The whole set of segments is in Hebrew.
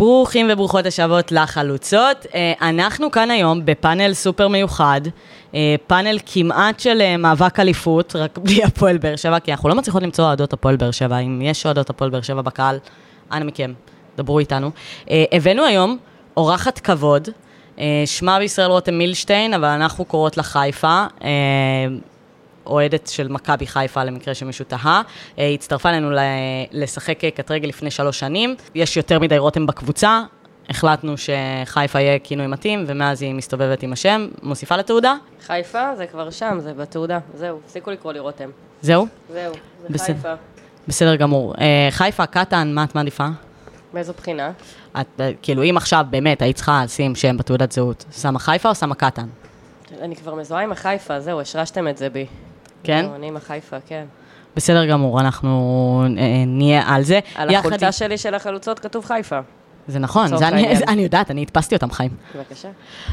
ברוכים וברוכות השבות לחלוצות. אה, אנחנו כאן היום בפאנל סופר מיוחד, אה, פאנל כמעט של אה, מאבק אליפות, רק בלי הפועל באר שבע, כי אנחנו לא מצליחות למצוא אוהדות הפועל באר שבע. אם יש אוהדות הפועל באר שבע בקהל, אנא מכם, דברו איתנו. הבאנו היום אורחת כבוד, שמה בישראל רותם מילשטיין, אבל אנחנו קוראות לה חיפה. אוהדת של מכבי חיפה, למקרה שמישהו תהה. היא הצטרפה אלינו לשחק קט רגל לפני שלוש שנים. יש יותר מדי רותם בקבוצה, החלטנו שחיפה יהיה כינוי מתאים, ומאז היא מסתובבת עם השם. מוסיפה לתעודה? חיפה זה כבר שם, זה בתעודה. זהו, הפסיקו לקרוא לי רותם. זהו? זהו, זה בסדר. חיפה. בסדר גמור. אה, חיפה, קטן, מה את מעדיפה? מאיזו בחינה? את, אה, כאילו, אם עכשיו באמת היית צריכה לשים שם בתעודת זהות, שמה חיפה או שמה קטן? אני כבר מזוהה עם החיפה, זהו, השרשתם את זה בי. כן? לא, אני עם החיפה, כן. בסדר גמור, אנחנו אה, נהיה על זה. על החולצה עם- שלי של החלוצות כתוב חיפה. זה נכון, זה אני. זה, אני יודעת, אני הדפסתי אותם, חיים. בבקשה.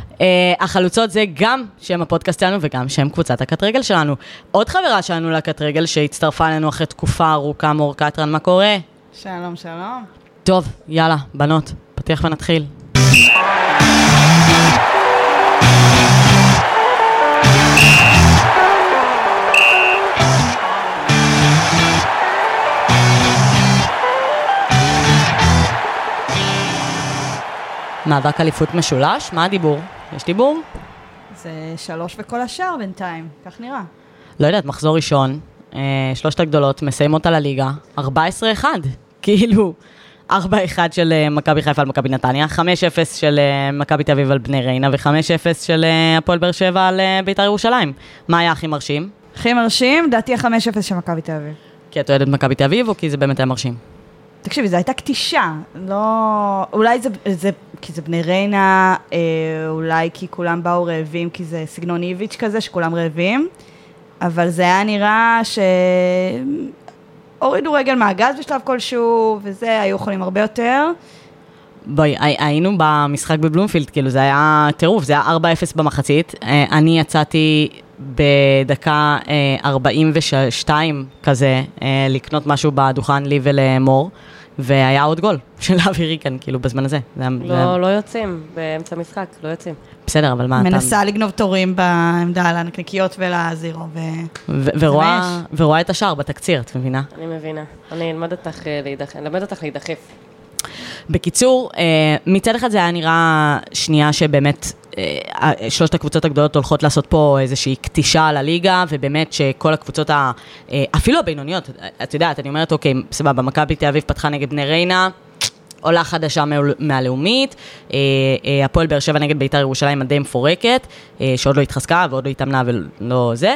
Uh, החלוצות זה גם שם הפודקאסט שלנו וגם שם קבוצת הקט רגל שלנו. עוד חברה שלנו לקט רגל שהצטרפה אלינו אחרי תקופה ארוכה, מור קטרן, מה קורה? שלום, שלום. טוב, יאללה, בנות, פתיח ונתחיל. מאבק אליפות משולש, מה הדיבור? יש דיבור? זה שלוש וכל השאר בינתיים, כך נראה. לא יודעת, מחזור ראשון, אה, שלושת הגדולות מסיימות על הליגה, 14-1, כאילו, 4-1 של אה, מכבי חיפה על מכבי נתניה, 5-0 של אה, מכבי תל אביב על בני ריינה ו-5-0 של אה, הפועל באר שבע על אה, בית"ר ירושלים. מה היה הכי מרשים? הכי מרשים, דעתי ה-5-0 של מכבי תל אביב. כי את אוהדת מכבי תל אביב או כי זה באמת היה מרשים? תקשיבי, זו הייתה קטישה, לא... אולי זה, זה כי זה בני ריינה, אה, אולי כי כולם באו רעבים, כי זה סגנון איביץ' כזה, שכולם רעבים, אבל זה היה נראה ש... הורידו רגל מהגז בשלב כלשהו, וזה, היו יכולים הרבה יותר. בואי, הי- היינו במשחק בבלומפילד, כאילו זה היה טירוף, זה היה 4-0 במחצית. אה, אני יצאתי בדקה אה, 42 כזה אה, לקנות משהו בדוכן לי ולמור, והיה עוד גול של אבי ריקן, כאילו בזמן הזה. זה היה, זה לא, לא יוצאים באמצע משחק, לא יוצאים. בסדר, אבל מה אתה... מנסה לגנוב תורים בעמדה לנקניקיות ולזירו, ו... ו- ורואה, ורואה את השער בתקציר, את מבינה? אני מבינה. אני אלמד אותך אה, להידחף, אלמד אותך להידחף. בקיצור, אה, מצד אחד זה היה נראה שנייה שבאמת שלושת הקבוצות הגדולות הולכות לעשות פה איזושהי קטישה על הליגה, ובאמת שכל הקבוצות, ה, אה, אפילו הבינוניות, את יודעת, אני אומרת, אוקיי, סבבה, מכבי תל אביב פתחה נגד בני ריינה. עולה חדשה מה- מהלאומית, אה, אה, הפועל באר שבע נגד בית"ר ירושלים הדי מפורקת, אה, שעוד לא התחזקה ועוד לא התאמנה ולא זה.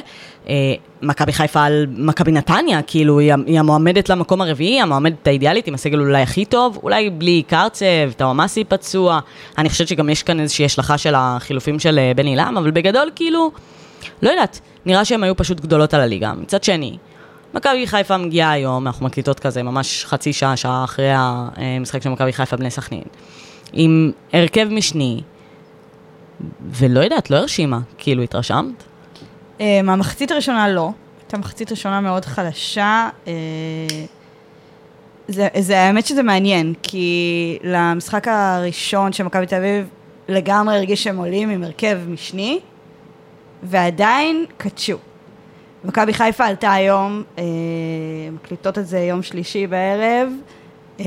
מכבי חיפה על מכבי נתניה, כאילו היא, המועמדת למקום הרביעי, המועמדת האידיאלית עם הסגל אולי הכי טוב, אולי בלי קרצב, טאומאסי פצוע. אני חושבת שגם יש כאן איזושהי השלכה של החילופים של בן עילם, אבל בגדול כאילו, לא יודעת, נראה שהן היו פשוט גדולות על הליגה. מצד שני, מכבי חיפה מגיעה היום, אנחנו מקליטות כזה ממש חצי שעה, שעה אחרי המשחק של מכבי חיפה בני סכנין, עם הרכב משני, ולא יודעת, לא הרשימה, כאילו התרשמת? אה, מהמחצית הראשונה לא, הייתה מחצית ראשונה מאוד חלשה. אה, זה, זה האמת שזה מעניין, כי למשחק הראשון של מכבי תל אביב לגמרי הרגיש שהם עולים עם הרכב משני, ועדיין קדשו. מכבי חיפה עלתה היום, אה, מקליטות את זה יום שלישי בערב, אה,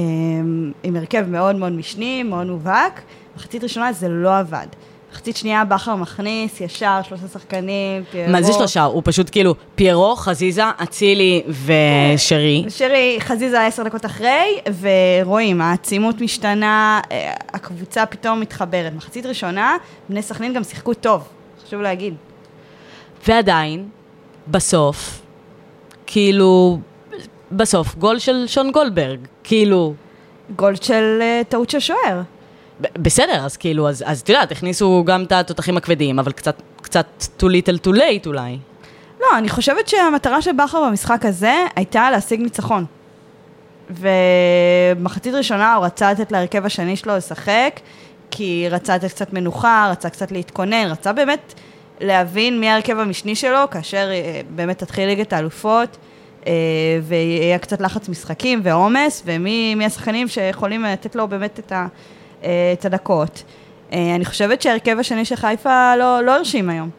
עם הרכב מאוד מאוד משני, מאוד מובהק. מחצית ראשונה זה לא עבד. מחצית שנייה בכר מכניס, ישר, שלושה שחקנים, פיירו. מה זה שלושה? הוא פשוט כאילו פיירו, חזיזה, אצילי ושרי. שרי, חזיזה עשר דקות אחרי, ורואים, העצימות משתנה, אה, הקבוצה פתאום מתחברת. מחצית ראשונה, בני סכנין גם שיחקו טוב, חשוב להגיד. ועדיין, בסוף, כאילו, בסוף, גול של שון גולדברג, כאילו, גול של אה, טעות של שוער. בסדר, אז כאילו, אז אז את יודעת, הכניסו גם את התותחים הכבדים, אבל קצת, קצת too little too late אולי. לא, אני חושבת שהמטרה של בכר במשחק הזה הייתה להשיג ניצחון. ומחצית ראשונה הוא רצה לתת להרכב השני שלו לשחק, כי רצה לתת קצת מנוחה, רצה קצת להתכונן, רצה באמת להבין מי ההרכב המשני שלו, כאשר אה, באמת תתחיל ליגת האלופות. אה, ויהיה קצת לחץ משחקים ועומס, ומי מי השחקנים שיכולים לתת לו באמת את, ה, אה, את הדקות. אה, אני חושבת שההרכב השני של חיפה לא, לא הרשים היום.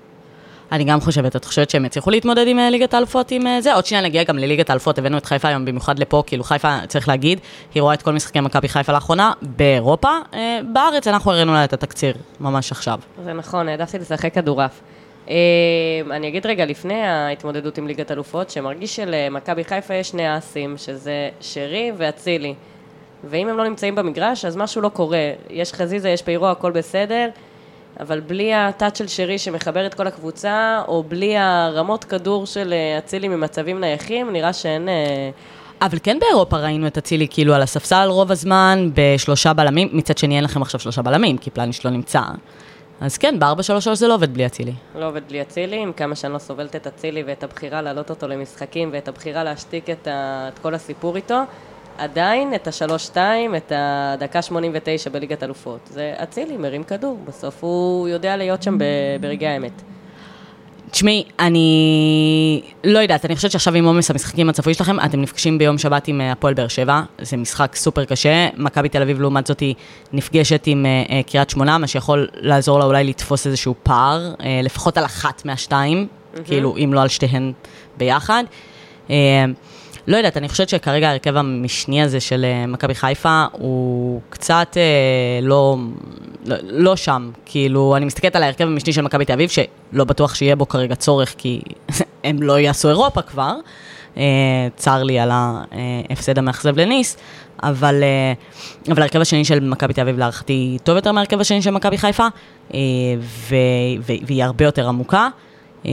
אני גם חושבת, את חושבת שהם יצליחו להתמודד עם אה, ליגת האלופות עם אה, זה? עוד שנייה נגיע גם לליגת האלופות, הבאנו את חיפה היום במיוחד לפה, כאילו חיפה, צריך להגיד, היא רואה את כל משחקי מכבי חיפה לאחרונה באירופה, אה, בארץ אנחנו הראינו לה את התקציר ממש עכשיו. זה נכון, העדפתי לשחק כדורעף. אני אגיד רגע לפני ההתמודדות עם ליגת אלופות, שמרגיש שלמכבי חיפה יש שני אסים, שזה שרי ואצילי. ואם הם לא נמצאים במגרש, אז משהו לא קורה. יש חזיזה, יש פירו, הכל בסדר, אבל בלי הטאץ' של שרי שמחבר את כל הקבוצה, או בלי הרמות כדור של אה, אצילי ממצבים נייחים, נראה שאין... אה, אבל כן באירופה ראינו את אצילי כאילו על הספסל רוב הזמן, בשלושה בלמים, מצד שני אין לכם עכשיו שלושה בלמים, כי פלניש לא נמצא. אז כן, ב-4-3-3 זה לא עובד בלי אצילי. לא עובד בלי אצילי, עם כמה שאני לא סובלת את אצילי ואת הבחירה להעלות אותו למשחקים ואת הבחירה להשתיק את, ה... את כל הסיפור איתו, עדיין את השלוש-שתיים, את הדקה 89 בליגת אלופות. זה אצילי, מרים כדור, בסוף הוא יודע להיות שם. ברגעי האמת. תשמעי, אני לא יודעת, אני חושבת שעכשיו עם עומס המשחקים הצפוי שלכם, אתם נפגשים ביום שבת עם אה, הפועל באר שבע, זה משחק סופר קשה. מכבי תל אביב, לעומת זאת, היא נפגשת עם אה, קריית שמונה, מה שיכול לעזור לה אולי לתפוס איזשהו פער, אה, לפחות על אחת מהשתיים, כאילו, אם לא על שתיהן ביחד. אה, לא יודעת, אני חושבת שכרגע ההרכב המשני הזה של אה, מכבי חיפה הוא קצת אה, לא, לא, לא שם. כאילו, אני מסתכלת על ההרכב המשני של מכבי תל אביב, שלא בטוח שיהיה בו כרגע צורך, כי הם לא יעשו אירופה כבר. אה, צר לי על ההפסד המאכזב לניס, אבל, אה, אבל ההרכב השני של מכבי תל אביב להערכתי טוב יותר מההרכב השני של מכבי חיפה, אה, ו, ו, והיא הרבה יותר עמוקה. אה,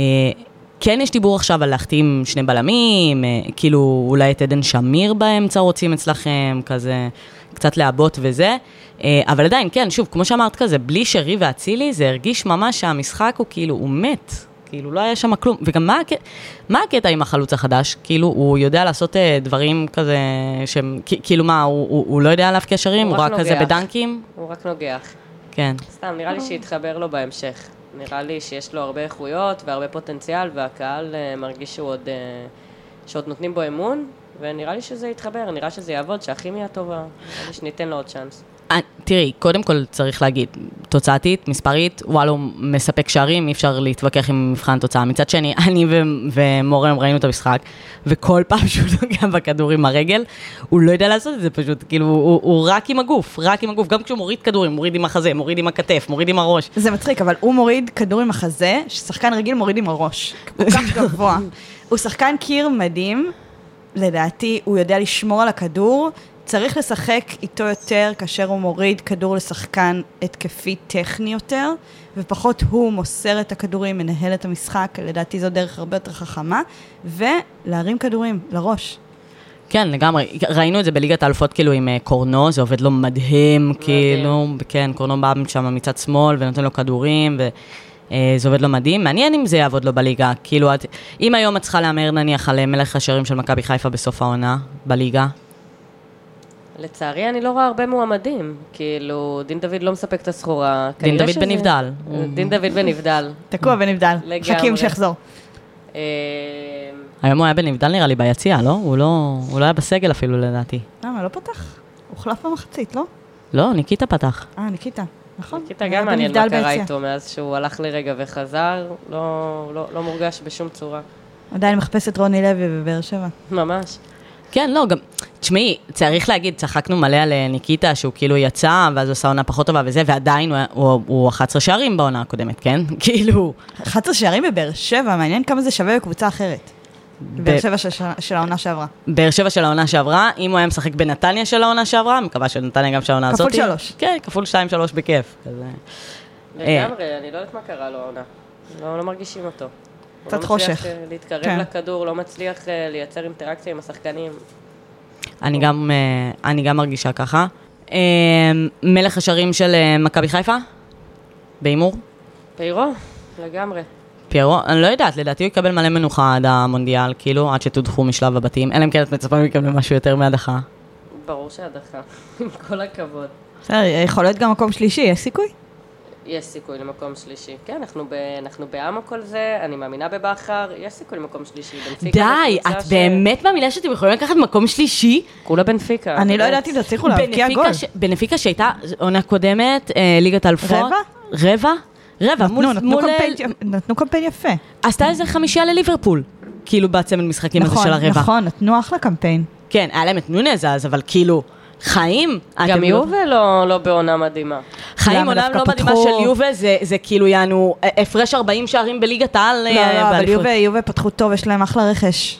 כן יש דיבור עכשיו על להחתים שני בלמים, אה, כאילו אולי את עדן שמיר באמצע רוצים אצלכם, כזה קצת לעבות וזה, אה, אבל עדיין, כן, שוב, כמו שאמרת כזה, בלי שרי ואצילי, זה הרגיש ממש שהמשחק הוא כאילו, הוא מת. כאילו, לא היה שם כלום. וגם מה, מה הקטע עם החלוץ החדש? כאילו, הוא יודע לעשות אה, דברים כזה, שהם, כאילו מה, הוא, הוא, הוא לא יודע להבקיע שערים? הוא הוא רק רק כזה נוגח. בדנקים? הוא רק נוגח. כן. סתם, נראה לי שיתחבר לו בהמשך. נראה לי שיש לו הרבה איכויות והרבה פוטנציאל, והקהל אה, מרגיש שהוא עוד, אה, שעוד נותנים בו אמון, ונראה לי שזה יתחבר, נראה שזה יעבוד, שהכימיה טובה. נראה לי שניתן לו עוד צ'אנס. אה, תראי, קודם כל צריך להגיד, תוצאתית, מספרית, וואלה, הוא מספק שערים, אי אפשר להתווכח עם מבחן תוצאה. מצד שני, אני ו- ומורם ראינו את המשחק, וכל פעם שהוא נוגע בכדור עם הרגל, הוא לא יודע לעשות את זה פשוט, כאילו, הוא, הוא רק עם הגוף, רק עם הגוף, גם כשהוא מוריד כדורים, מוריד עם החזה, מוריד עם הכתף, מוריד עם הראש. זה מצחיק, אבל הוא מוריד כדור עם החזה, ששחקן רגיל מוריד עם הראש. כל כך גבוה. הוא שחקן קיר מדהים, לדעתי, הוא יודע לשמור על הכדור. צריך לשחק איתו יותר כאשר הוא מוריד כדור לשחקן התקפי טכני יותר, ופחות הוא מוסר את הכדורים, מנהל את המשחק, לדעתי זו דרך הרבה יותר חכמה, ולהרים כדורים לראש. כן, לגמרי. ראינו את זה בליגת האלופות, כאילו, עם אה, קורנו, זה עובד לו מדהים, כאילו, כן, קורנו בא שם מצד שמאל ונותן לו כדורים, וזה עובד לו מדהים. מעניין אם זה יעבוד לו בליגה. כאילו, את, אם היום את צריכה להמר נניח על אה, מלך השערים של מכבי חיפה בסוף העונה, בליגה, לצערי, אני לא רואה הרבה מועמדים. כאילו, דין דוד לא מספק את הסחורה. דין דוד שזה- בנבדל. דין דוד בנבדל. תקוע. לגמרי. מחכים שיחזור. אה, היום הוא היה בנבדל נראה לי ביציע, לא? הוא לא, הוא לא היה בסגל אפילו לדעתי. למה, לא פתח? הוחלף במחצית, לא? לא, ניקיטה פתח. אה, ניקיטה. נכון. ניקיטה גם מעניין מה בנבדל קרה. איתו מאז שהוא הלך לרגע וחזר, לא, לא, לא מורגש בשום צורה. עדיין מחפש את רוני לוי בבאר שבע. ממש. כן, לא, גם, תשמעי, צריך להגיד, צחקנו מלא על אה, ניקיטה, שהוא כאילו יצא, ואז הוא עשה עונה פחות טובה וזה, ועדיין הוא, הוא, הוא 11 שערים בעונה הקודמת, כן? כאילו, 11 שערים בבאר שבע, מעניין כמה זה שווה בקבוצה אחרת. בבאר שבע של- של העונה שעברה. באר שבע של העונה שעברה, אם הוא היה משחק בנתניה של העונה שעברה, מקווה שנתניה גם של העונה כפול הזאת. שלוש. כן, כפול שתיים, שלוש בכיף. כזה. אה. לגמרי, אני לא יודעת מה קרה לו העונה. לא, לא מרגישים אותו. קצת הוא לא חושך. מצליח אה, להתקרב כן. לכדור, לא מצליח אה, לייצר אינטראקציה עם השחקנים. אני גם, אה, אני גם מרגישה ככה. מלך השערים של מכבי חיפה? בהימור? פיירו, לגמרי. פיירו, אני לא יודעת, לדעתי הוא יקבל מלא מנוחה עד המונדיאל, כאילו, עד שתודחו משלב הבתים, אלא אם כן את מצפה מכם למשהו יותר מהדחה. ברור שהדחה, עם כל הכבוד. בסדר, יכול להיות גם מקום שלישי, יש סיכוי? יש סיכוי למקום שלישי. כן, אנחנו, ב, אנחנו בעם כל זה, אני מאמינה בבכר, יש סיכוי למקום שלישי. בנפיקה די, את באמת מאמינה שאתם יכולים לקחת מקום שלישי? כולה בנפיקה. אני לא. יודעת אם תצליחו להבקיע גול. ש- בנפיקה שהייתה עונה קודמת, אה, ליגת האלופות. רבע? רבע? רבע, מול... נתנו, נתנו מול, אה, קמפיין- נתנו קמפיין יפה. עשתה איזה חמישייה לליברפול. כאילו בצמד משחקים הזה נכון, של הרבע. נכון, נתנו אחלה קמפיין. כן, היה להם את נונז אז, אבל כאילו, חיים? גם לא- יובל לא, לא בעונה מדהימה. חיים? עונה לא מדהימה פתחו- של יובל, זה, זה כאילו יענו אה, הפרש 40 שערים בליגת העל. לא, אה, לא, אבל באליפות. יובה, יובה פתחו טוב, יש להם אחלה רכש.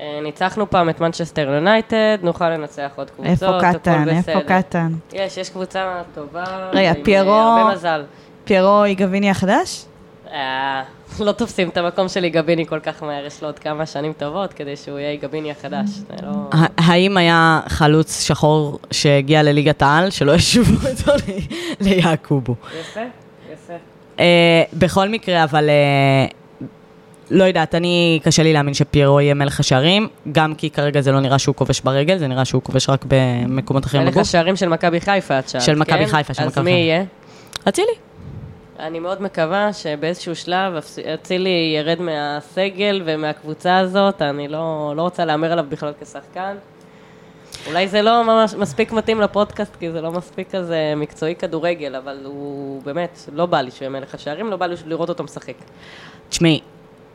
אה, ניצחנו פעם את מנצ'סטר יונייטד, נוכל לנצח עוד קבוצות, איפה קטן, איפה. קטן. יש, יש קבוצה טובה. רגע, עם, פיירו- אה, הרבה מזל. פיירו איגביני החדש? אה, לא תופסים את המקום של איגביני כל כך מהר, יש לו עוד כמה שנים טובות כדי שהוא יהיה איגביני החדש. לא... האם היה חלוץ שחור שהגיע לליגת העל, שלא ישבו אותו ליעקובו? יפה, יפה. אה, בכל מקרה, אבל אה, לא יודעת, אני, קשה לי להאמין שפיירו יהיה מלך השערים, גם כי כרגע זה לא נראה שהוא כובש ברגל, זה נראה שהוא כובש רק במקומות אחרים מלך בגוף. השערים של מכבי חיפה, את שאלת, של מכבי כן? חיפה, של אז מכבי מי חיפה. יהיה? אצילי. אני מאוד מקווה שבאיזשהו שלב אצילי ירד מהסגל ומהקבוצה הזאת, אני לא, לא רוצה להמר עליו בכלל כשחקן. אולי זה לא ממש מספיק מתאים לפודקאסט, כי זה לא מספיק כזה מקצועי כדורגל, אבל הוא באמת, לא בא לי שהוא יהיה מלך השערים, לא בא לי לראות אותו משחק. תשמעי,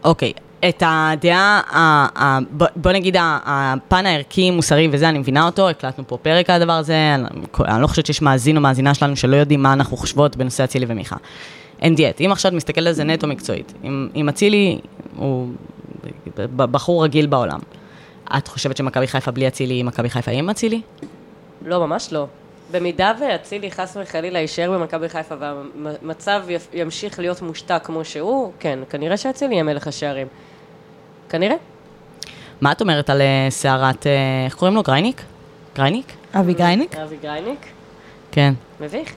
אוקיי, את הדעה, בוא נגיד הפן הערכי-מוסרי וזה, אני מבינה אותו, הקלטנו פה פרק על הדבר הזה, אני, לא חושבת שיש מאזין או מאזינה שלנו שלא יודעים מה אנחנו חושבות בנושא אצילי ומיכה. אין דיאט, אם עכשיו את מסתכלת על זה נטו מקצועית, אם, אצילי הוא בחור רגיל בעולם, את חושבת שמכבי חיפה בלי אצילי היא מכבי חיפה עם אצילי? לא, ממש לא. במידה ואצילי חס וחלילה יישאר במכבי חיפה והמצב ימשיך להיות מושתק כמו שהוא, כן, כנראה שאצילי יהיה מלך השערים. כנראה. מה את אומרת על אה, סערת, אה, איך קוראים לו? גרייניק? גרייניק? אבי גרייניק? אבי גרייניק, כן. מביך,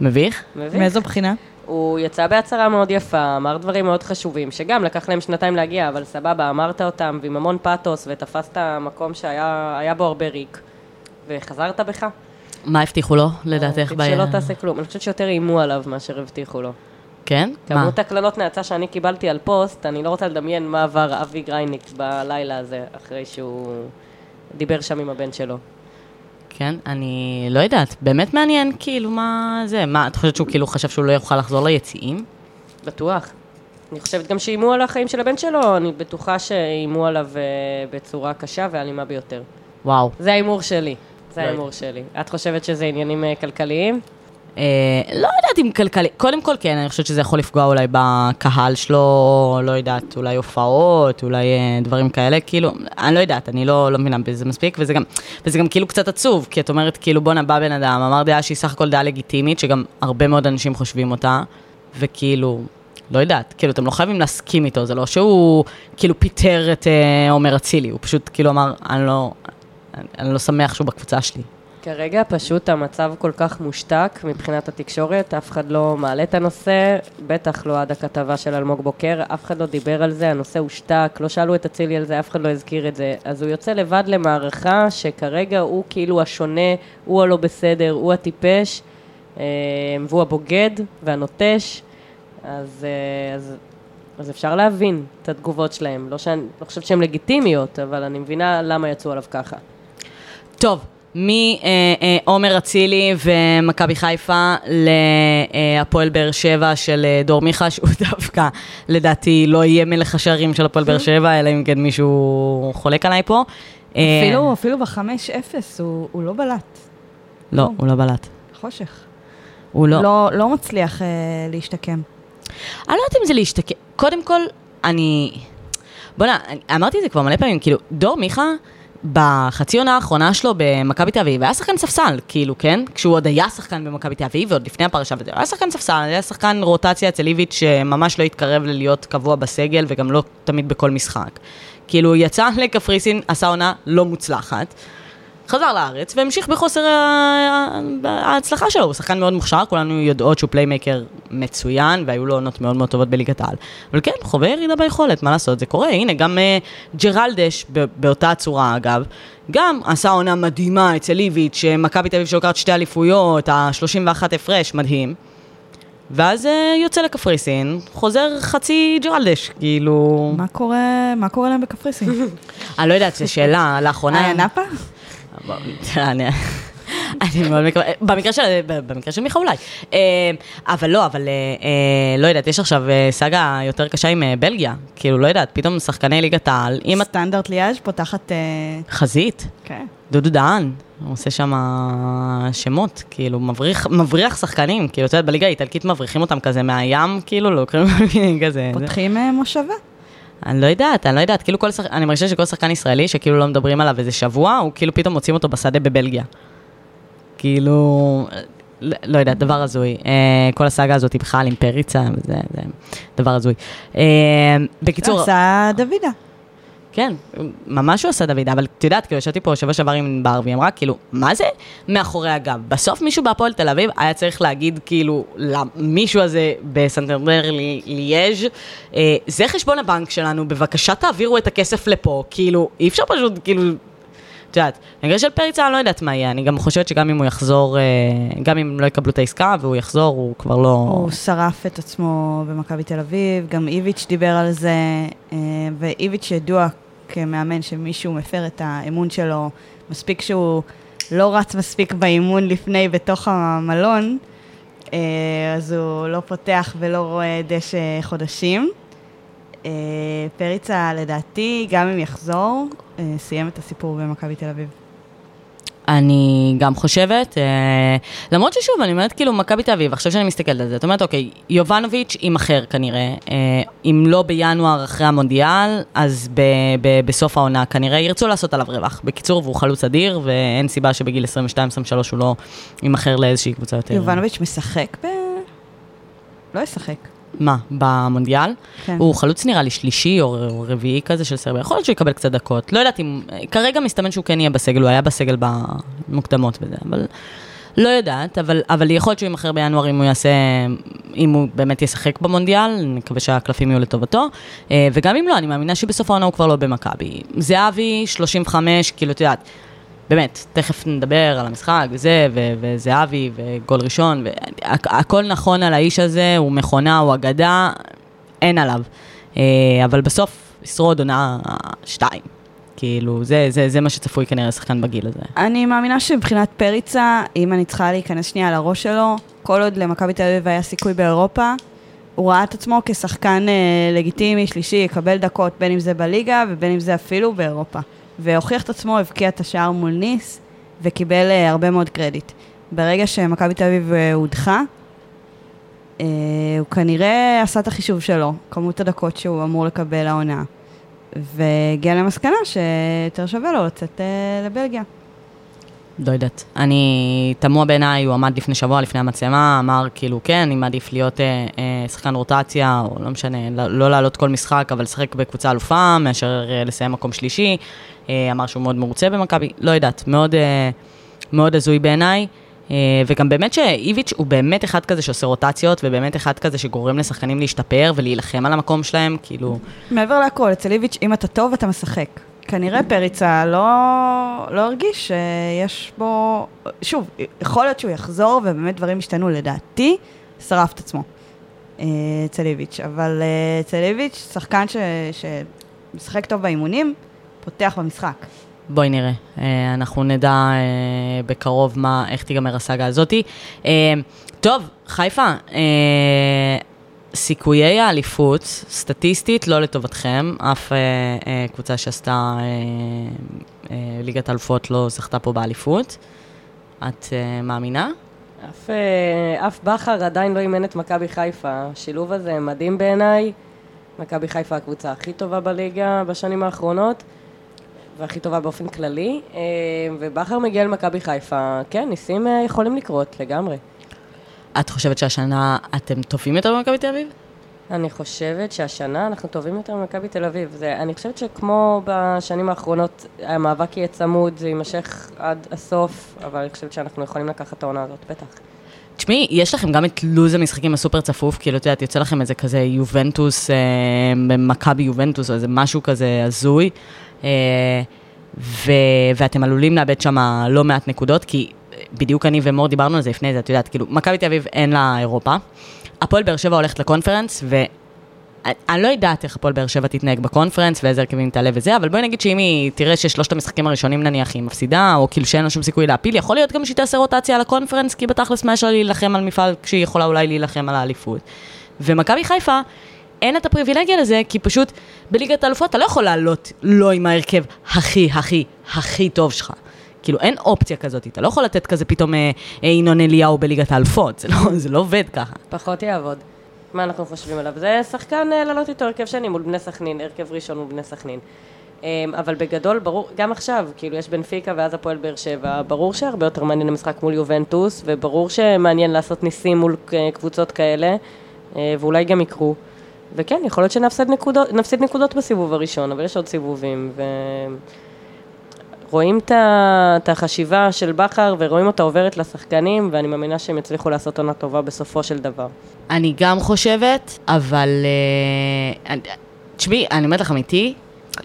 מביך? מביך. מאיזו בחינה? הוא יצא בהצהרה מאוד יפה, אמר דברים מאוד חשובים, שגם לקח להם שנתיים להגיע, אבל סבבה, אמרת אותם ועם המון פאתוס, ותפסת מקום שהיה היה בו הרבה ריק, וחזרת בך. מה הבטיחו לו, לדעתך? ב- שלא תעשה כלום. אני חושבת שיותר איימו עליו מאשר הבטיחו לו. כן? מה? כמות הקללות נאצה שאני קיבלתי על פוסט, אני לא רוצה לדמיין מה עבר אבי גרייניק בלילה הזה, אחרי שהוא דיבר שם עם הבן שלו. כן, אני לא יודעת, באמת מעניין, כאילו, מה זה, מה, את חושבת שהוא כאילו חשב שהוא לא יוכל לחזור ליציעים? בטוח. אני חושבת גם שאיימו על החיים של הבן שלו, אני בטוחה שאיימו עליו אה, בצורה קשה ואלימה ביותר. וואו. זה ההימור שלי. זה לא ההימור שלי. את חושבת שזה עניינים אה, כלכליים? אה, לא יודעת אם כלכלי, קודם כל כן, אני חושבת שזה יכול לפגוע אולי בקהל שלו, לא יודעת, אולי הופעות, אולי אה, דברים כאלה, כאילו, אני לא יודעת, אני לא, לא מבינה בזה מספיק, וזה גם, וזה גם כאילו קצת עצוב, כי את אומרת, כאילו, בואנה, בא בן אדם, אמר דעה שהיא סך הכל דעה לגיטימית, שגם הרבה מאוד אנשים חושבים אותה, וכאילו, לא יודעת, כאילו, אתם לא חייבים להסכים איתו, זה לא שהוא כאילו פיטר את אה, עומר אצילי, הוא פשוט כאילו אמר, אני לא, אני, אני לא שמח שהוא בקבוצה שלי. כרגע פשוט המצב כל כך מושתק מבחינת התקשורת, אף אחד לא מעלה את הנושא, בטח לא עד הכתבה של אלמוג בוקר, אף אחד לא דיבר על זה, הנושא הושתק, לא שאלו את אצילי על זה, אף אחד לא הזכיר את זה. אז הוא יוצא לבד למערכה שכרגע הוא כאילו השונה, הוא הלא בסדר, הוא הטיפש, אה, והוא הבוגד והנוטש, אז, אה, אז, אז אפשר להבין את התגובות שלהם. לא שאני לא חושבת שהן לגיטימיות, אבל אני מבינה למה יצאו עליו ככה. טוב, מעומר אצילי ומכבי חיפה להפועל באר שבע של אה, דור מיכה, שהוא דווקא, לדעתי, לא יהיה מלך השערים של הפועל באר שבע, אלא אם כן מישהו חולק עליי פה. אה, אפילו, אפילו ב-5-0 הוא, הוא לא בלט, לא, הוא לא בלט. חושך. הוא לא. לא, לא מצליח אה, להשתקם. אני לא יודעת אם זה להשתקם. קודם כל, אני... בוא'נה, אמרתי את זה כבר מלא פעמים, כאילו, דור מיכה, בחצי עונה האחרונה שלו במכבי תל אביב, היה שחקן ספסל, כאילו, כן? כשהוא עוד היה שחקן במכבי תל אביב, ועוד לפני הפרשה, וזה, היה שחקן ספסל, היה שחקן רוטציה אצל איביץ' שממש לא התקרב ללהיות קבוע בסגל, וגם לא תמיד בכל משחק. כאילו, יצא לקפריסין, עשה עונה לא מוצלחת. חזר לארץ והמשיך בחוסר ההצלחה שלו, הוא שחקן מאוד מוכשר, כולנו יודעות שהוא פליימייקר מצוין, והיו לו עונות מאוד מאוד טובות בליגת העל. אבל כן, חווה ירידה ביכולת, מה לעשות, זה קורה, הנה, גם אה, ג'רלדש, באותה צורה אגב, גם עשה עונה מדהימה אצל איביץ', שמכבי תל אביב שלוקחת שתי אליפויות, ה-31 הפרש, מדהים. ואז אה, יוצא לקפריסין, חוזר חצי ג'רלדש, כאילו... מה קורה, מה קורה להם בקפריסין? אני לא יודעת, זו שאלה, לאחרונה... אה, נאפה? אני מאוד מקווה, במקרה של, במקרה של מיכה אולי. אה, אבל לא, אבל אה, אה, לא יודעת, יש עכשיו אה, סאגה יותר קשה עם בלגיה. כאילו, לא יודעת, פתאום שחקני ליגת העל, אם. סטנדרט ליאז' פותחת... חזית, כן. דודו דהן, הוא עושה שם שמות, כאילו, מבריח, מבריח שחקנים, כאילו, את יודעת, בליגה האיטלקית מבריחים אותם כזה מהים, כאילו, לוקחים כזה. זה- פותחים מושבה. אני לא יודעת, אני לא יודעת, כאילו כל שחק... אני מרגישה שכל שחקן ישראלי שכאילו לא מדברים עליו איזה שבוע, הוא כאילו פתאום מוצאים אותו בשדה בבלגיה. כאילו, לא, לא יודעת, דבר הזוי. אה, כל הסאגה הזאת היא בכלל עם פריצה, וזה זה דבר הזוי. אה, בקיצור, עשה דוידה. כן, ממש הוא עשה דוד, אבל את יודעת, כאילו, ישבתי פה שבוע שעבר עם בר, והיא אמרה, כאילו, מה זה מאחורי הגב? בסוף מישהו בהפועל תל אביב היה צריך להגיד, כאילו, למישהו הזה בסנטנדר לי- ליאז', אה, זה חשבון הבנק שלנו, בבקשה תעבירו את הכסף לפה, כאילו, אי אפשר פשוט, כאילו... את יודעת, במקרה של פריצה אני לא יודעת מה יהיה, אני גם חושבת שגם אם הוא יחזור, אה, גם אם לא יקבלו את העסקה והוא יחזור, הוא כבר לא... הוא שרף את עצמו במכבי תל אביב, גם איביץ' דיבר על זה, אה, ואיביץ' ידוע כמאמן שמישהו מפר את האמון שלו, מספיק שהוא לא רץ מספיק באימון לפני בתוך המלון, אה, אז הוא לא פותח ולא רואה דשא חודשים. אה, פריצה, לדעתי, גם אם יחזור, אה, סיים את הסיפור במכבי תל אביב. אני גם חושבת, אה, למרות ששוב, אני אומרת כאילו, מכבי תל אביב, עכשיו שאני מסתכלת על זה, את אומרת, אוקיי, יובנוביץ' יימכר כנראה, אה, אם לא בינואר אחרי המונדיאל, אז ב- ב- בסוף העונה כנראה ירצו לעשות עליו רווח. בקיצור, והוא חלוץ אדיר, ואין סיבה שבגיל 22-23 הוא לא יימכר לאיזושהי קבוצה יותר. יובנוביץ' משחק ב... לא ישחק. מה, במונדיאל? כן. הוא חלוץ נראה לי שלישי או רביעי כזה של סרביה, יכול להיות שהוא יקבל קצת דקות. לא יודעת אם, כרגע מסתמן שהוא כן יהיה בסגל, הוא היה בסגל במוקדמות וזה, אבל לא יודעת, אבל, אבל יכול להיות שהוא יימכר בינואר אם הוא יעשה, אם הוא באמת ישחק במונדיאל, אני מקווה שהקלפים יהיו לטובתו, אה, וגם אם לא, אני מאמינה שבסוף העונה הוא כבר לא במכבי. זהבי, 35, כאילו, את יודעת, באמת, תכף נדבר על המשחק וזה, ו- וזהבי, וגול ראשון, והכל נכון על האיש הזה, הוא מכונה, הוא אגדה, אין עליו. אה, אבל בסוף ישרוד עונה שתיים. כאילו, זה, זה, זה מה שצפוי כנראה לשחקן בגיל הזה. אני מאמינה שמבחינת פריצה, אם אני צריכה להיכנס שנייה לראש שלו, כל עוד למכבי תל אביב היה סיכוי באירופה, הוא ראה את עצמו כשחקן אה, לגיטימי, שלישי, יקבל דקות, בין אם זה בליגה ובין אם זה אפילו באירופה. והוכיח את עצמו, הבקיע את השער מול ניס, וקיבל אה, הרבה מאוד קרדיט. ברגע שמכבי תל אביב אה, הודחה, אה, הוא כנראה עשה את החישוב שלו, כמות הדקות שהוא אמור לקבל העונה, והגיע למסקנה שיותר שווה לו לצאת אה, לבלגיה. לא יודעת. אני, תמוה בעיניי, הוא עמד לפני שבוע, לפני המצלמה, אמר כאילו, כן, אני מעדיף להיות אה, אה, שחקן רוטציה, או לא משנה, לא, לא לעלות כל משחק, אבל לשחק בקבוצה אלופה, מאשר אה, לסיים מקום שלישי. אה, אמר שהוא מאוד מרוצה במכבי, לא יודעת, מאוד, אה, מאוד הזוי בעיניי. אה, וגם באמת שאיביץ' הוא באמת אחד כזה שעושה רוטציות, ובאמת אחד כזה שגורם לשחקנים להשתפר ולהילחם על המקום שלהם, כאילו... מעבר להכל, אצל איביץ', אם אתה טוב, אתה משחק. כנראה פריצה לא, לא הרגיש שיש בו... שוב, יכול להיות שהוא יחזור ובאמת דברים ישתנו, לדעתי, שרף את עצמו אצל איביץ'. אבל אצל איביץ', שחקן ש, שמשחק טוב באימונים, פותח במשחק. בואי נראה, אה, אנחנו נדע אה, בקרוב מה, איך תיגמר הסאגה הזאתי. אה, טוב, חיפה, סיכויי האליפות, סטטיסטית, לא לטובתכם, אף קבוצה שעשתה ליגת אלופות לא זכתה פה באליפות. את מאמינה? אף, אף בכר עדיין לא אימן את מכבי חיפה. השילוב הזה מדהים בעיניי. מכבי חיפה הקבוצה הכי טובה בליגה בשנים האחרונות, והכי טובה באופן כללי. אה, ובכר מגיע למכבי חיפה, כן, ניסים אה, יכולים לקרות לגמרי. את חושבת שהשנה אתם טובים יותר במכבי תל אביב? אני חושבת שהשנה אנחנו טובים יותר ממכבי תל אביב. זה, אני חושבת שכמו בשנים האחרונות, המאבק יהיה צמוד, זה יימשך עד הסוף, אבל אני חושבת שאנחנו יכולים לקחת את העונה הזאת, בטח. תשמעי, יש לכם גם את לו"ז המשחקים הסופר צפוף, כאילו, את יודעת, יוצא לכם איזה כזה יובנטוס, אה, מכבי יובנטוס, או איזה משהו כזה הזוי, ו- ואתם עלולים לאבד שם לא מעט נקודות, כי בדיוק אני ומור דיברנו על זה לפני זה, את יודעת, כאילו, מכבי תל אביב אין לה אירופה, הפועל באר שבע הולכת לקונפרנס, ו... אני לא יודעת איך הפועל באר שבע תתנהג בקונפרנס ואיזה הרכבים תעלה וזה, אבל בואי נגיד שאם היא תראה ששלושת המשחקים הראשונים נניח היא מפסידה, או כאילו שאין לה שום סיכוי להפיל, יכול להיות גם שהיא תעשה רוטציה על הקונפרנס, כי בתכלס מה יש לה להילחם על מפעל כשהיא יכולה אולי להילחם על האליפות. ומכבי חיפה, אין את הפריבילגיה לזה, כי פשוט בליגת האלופות אתה לא יכול לעלות לא עם ההרכב הכי הכי הכי טוב שלך. כאילו אין אופציה כזאת, אתה לא יכול לתת כזה פתאום אה, אה, אליהו בליגת האלופות, זה לא, זה לא עובד ככה. פחות יעבוד. מה אנחנו חושבים עליו? זה שחקן אה, לעלות איתו הרכב שני מול בני סכנין, הרכב ראשון מול בני סכנין. אה, אבל בגדול, ברור, גם עכשיו, כאילו יש בנפיקה ואז הפועל באר שבע, ברור שהרבה יותר מעניין המשחק מול יובנטוס, וברור שמעניין לעשות ניסים מול אה, קבוצות כאלה, אה, ואולי גם יקרו. וכן, יכול להיות שנפסיד נקודות, נקודות בסיבוב הראשון, אבל יש עוד סיבובים, ו... רואים את החשיבה של בכר ורואים אותה עוברת לשחקנים, ואני מאמינה שהם יצליחו לעשות עונה טובה בסופו של דבר. אני גם חושבת, אבל... אה, תשמעי, אני אומרת לך אמיתי,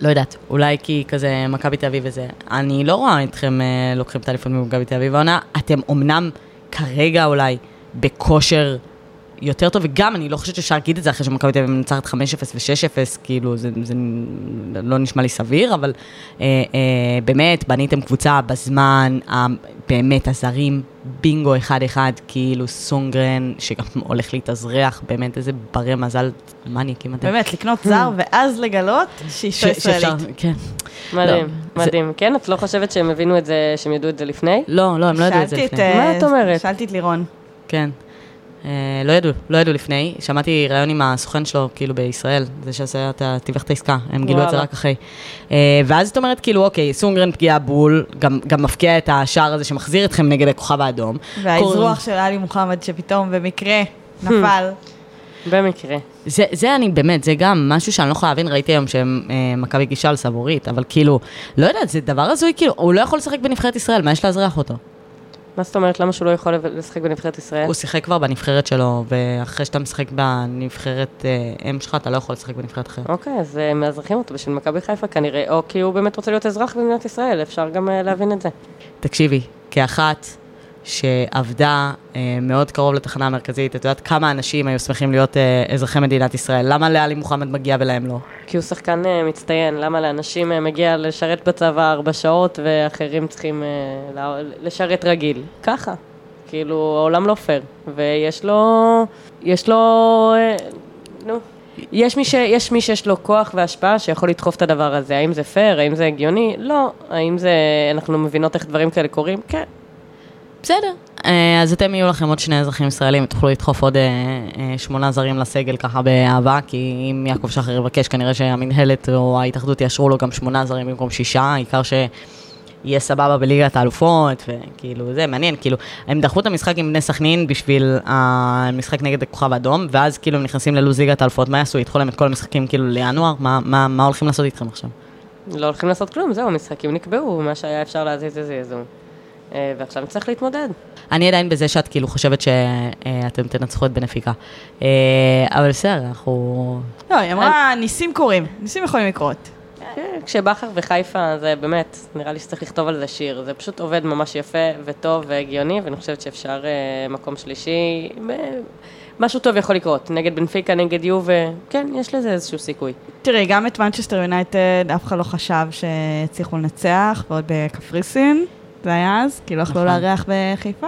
לא יודעת, אולי כי כזה מכבי תל אביב וזה. אני לא רואה אתכם אה, לוקחים את האליפות ממכבי תל אביב העונה. אתם אמנם כרגע אולי בכושר יותר טוב, וגם אני לא חושבת שאפשר להגיד את זה אחרי שמכבי תל אביב מנצחת 5-0 ו-6-0, כאילו זה, זה לא נשמע לי סביר, אבל אה, אה, באמת, בניתם קבוצה בזמן, אה, באמת הזרים, בינגו אחד-אחד, כאילו סונגרן, שגם הולך להתאזרח, באמת איזה ברי מזל מניאקים אתם. באמת, לקנות זר ואז לגלות שאשתו ש- שאפשר- ישראלית. כן. מדהים, לא, זה- מדהים. כן, את לא חושבת שהם הבינו את זה, שהם ידעו את זה לפני? לא, לא, הם לא ידעו את זה שאלתי את, לפני. אה, מה את אומרת? שאלתי את לירון. כן. אה, לא ידעו, לא ידעו לפני. שמעתי ראיון עם הסוכן שלו, כאילו בישראל, זה שעשה את ה- תיווך את העסקה, הם גילו את זה. רק אחרי. אה, ואז את אומרת, כאילו, אוקיי, סונגרן פגיעה בול, גם, גם מפקיע את השער הזה שמחזיר אתכם נגד הכוכב האדום. והאזרוח של עלי מוחמד שפתאום במקרה נפל. במקרה. זה, זה אני באמת, זה גם משהו שאני לא יכולה להבין, ראיתי היום שמכבי גישה על סבורית, אבל כאילו, לא יודעת, זה דבר הזוי, כאילו, הוא לא יכול לשחק בנבחרת ישראל, מה יש לאזרח אותו? מה זאת אומרת, למה שהוא לא יכול לשחק בנבחרת ישראל? הוא שיחק כבר בנבחרת שלו, ואחרי שאתה משחק בנבחרת אה, אם שלך, אתה לא יכול לשחק בנבחרת אחרת. אוקיי, אז אה, מאזרחים אותו בשביל מכבי חיפה כנראה, או כי הוא באמת רוצה להיות אזרח במדינת ישראל, אפשר גם אה, להבין את זה. תקשיבי, כאחת שעבדה אה, מאוד קרוב לתחנה המרכזית, את יודעת כמה אנשים היו שמחים להיות אה, אזרחי מדינת ישראל? למה לאלי מוחמד מגיע ולהם לא? כי הוא שחקן אה, מצטיין, למה לאנשים אה, מגיע לשרת בצבא ארבע שעות ואחרים צריכים אה, לה- לשרת רגיל? ככה. כאילו, העולם לא פייר, ויש לו... יש לו... אה, נו. יש מי, ש, יש מי שיש לו כוח והשפעה שיכול לדחוף את הדבר הזה. האם זה פייר? האם זה הגיוני? לא. האם זה... אנחנו מבינות איך דברים כאלה קורים? כן. בסדר. אה, אז אתם יהיו לכם עוד שני אזרחים ישראלים, תוכלו לדחוף עוד אה, אה, שמונה זרים לסגל ככה באהבה, כי אם יעקב שחר יבקש, כנראה שהמינהלת או ההתאחדות יאשרו לו גם שמונה זרים במקום שישה, העיקר שיהיה סבבה בליגת האלופות, וכאילו, זה מעניין, כאילו, הם דחו את המשחק עם בני סכנין בשביל המשחק נגד הכוכב האדום, ואז כאילו הם נכנסים ללו"ז ליגת האלופות, מה יעשו? ידחו להם את כל המשחקים כאילו לינואר? מה, מה, מה הולכים לעשות איתכם עכשיו? לא הולכים לעשות כלום, זהו, המשחקים נקבעו, מה שהיה אפשר להזיז זה זיזו. אה, ועכשיו נצטרך להתמודד. אני עדיין בזה שאת כאילו חושבת שאתם תנצחו את בנפיקה. אה, אבל בסדר, אנחנו... לא, היא אמרה, ניסים קורים, ניסים יכולים לקרות. כן, כשבכר וחיפה זה באמת, נראה לי שצריך לכתוב על זה שיר, זה פשוט עובד ממש יפה וטוב והגיוני, ואני חושבת שאפשר אה, מקום שלישי, משהו טוב יכול לקרות, נגד בנפיקה, נגד יובה, כן, יש לזה איזשהו סיכוי. תראי, גם את מנצ'סטר יונייטד, אף אחד לא חשב שהצליחו לנצח, ועוד בקפריסין, זה היה אז, כי לא יכלו נכון. לארח בחיפה.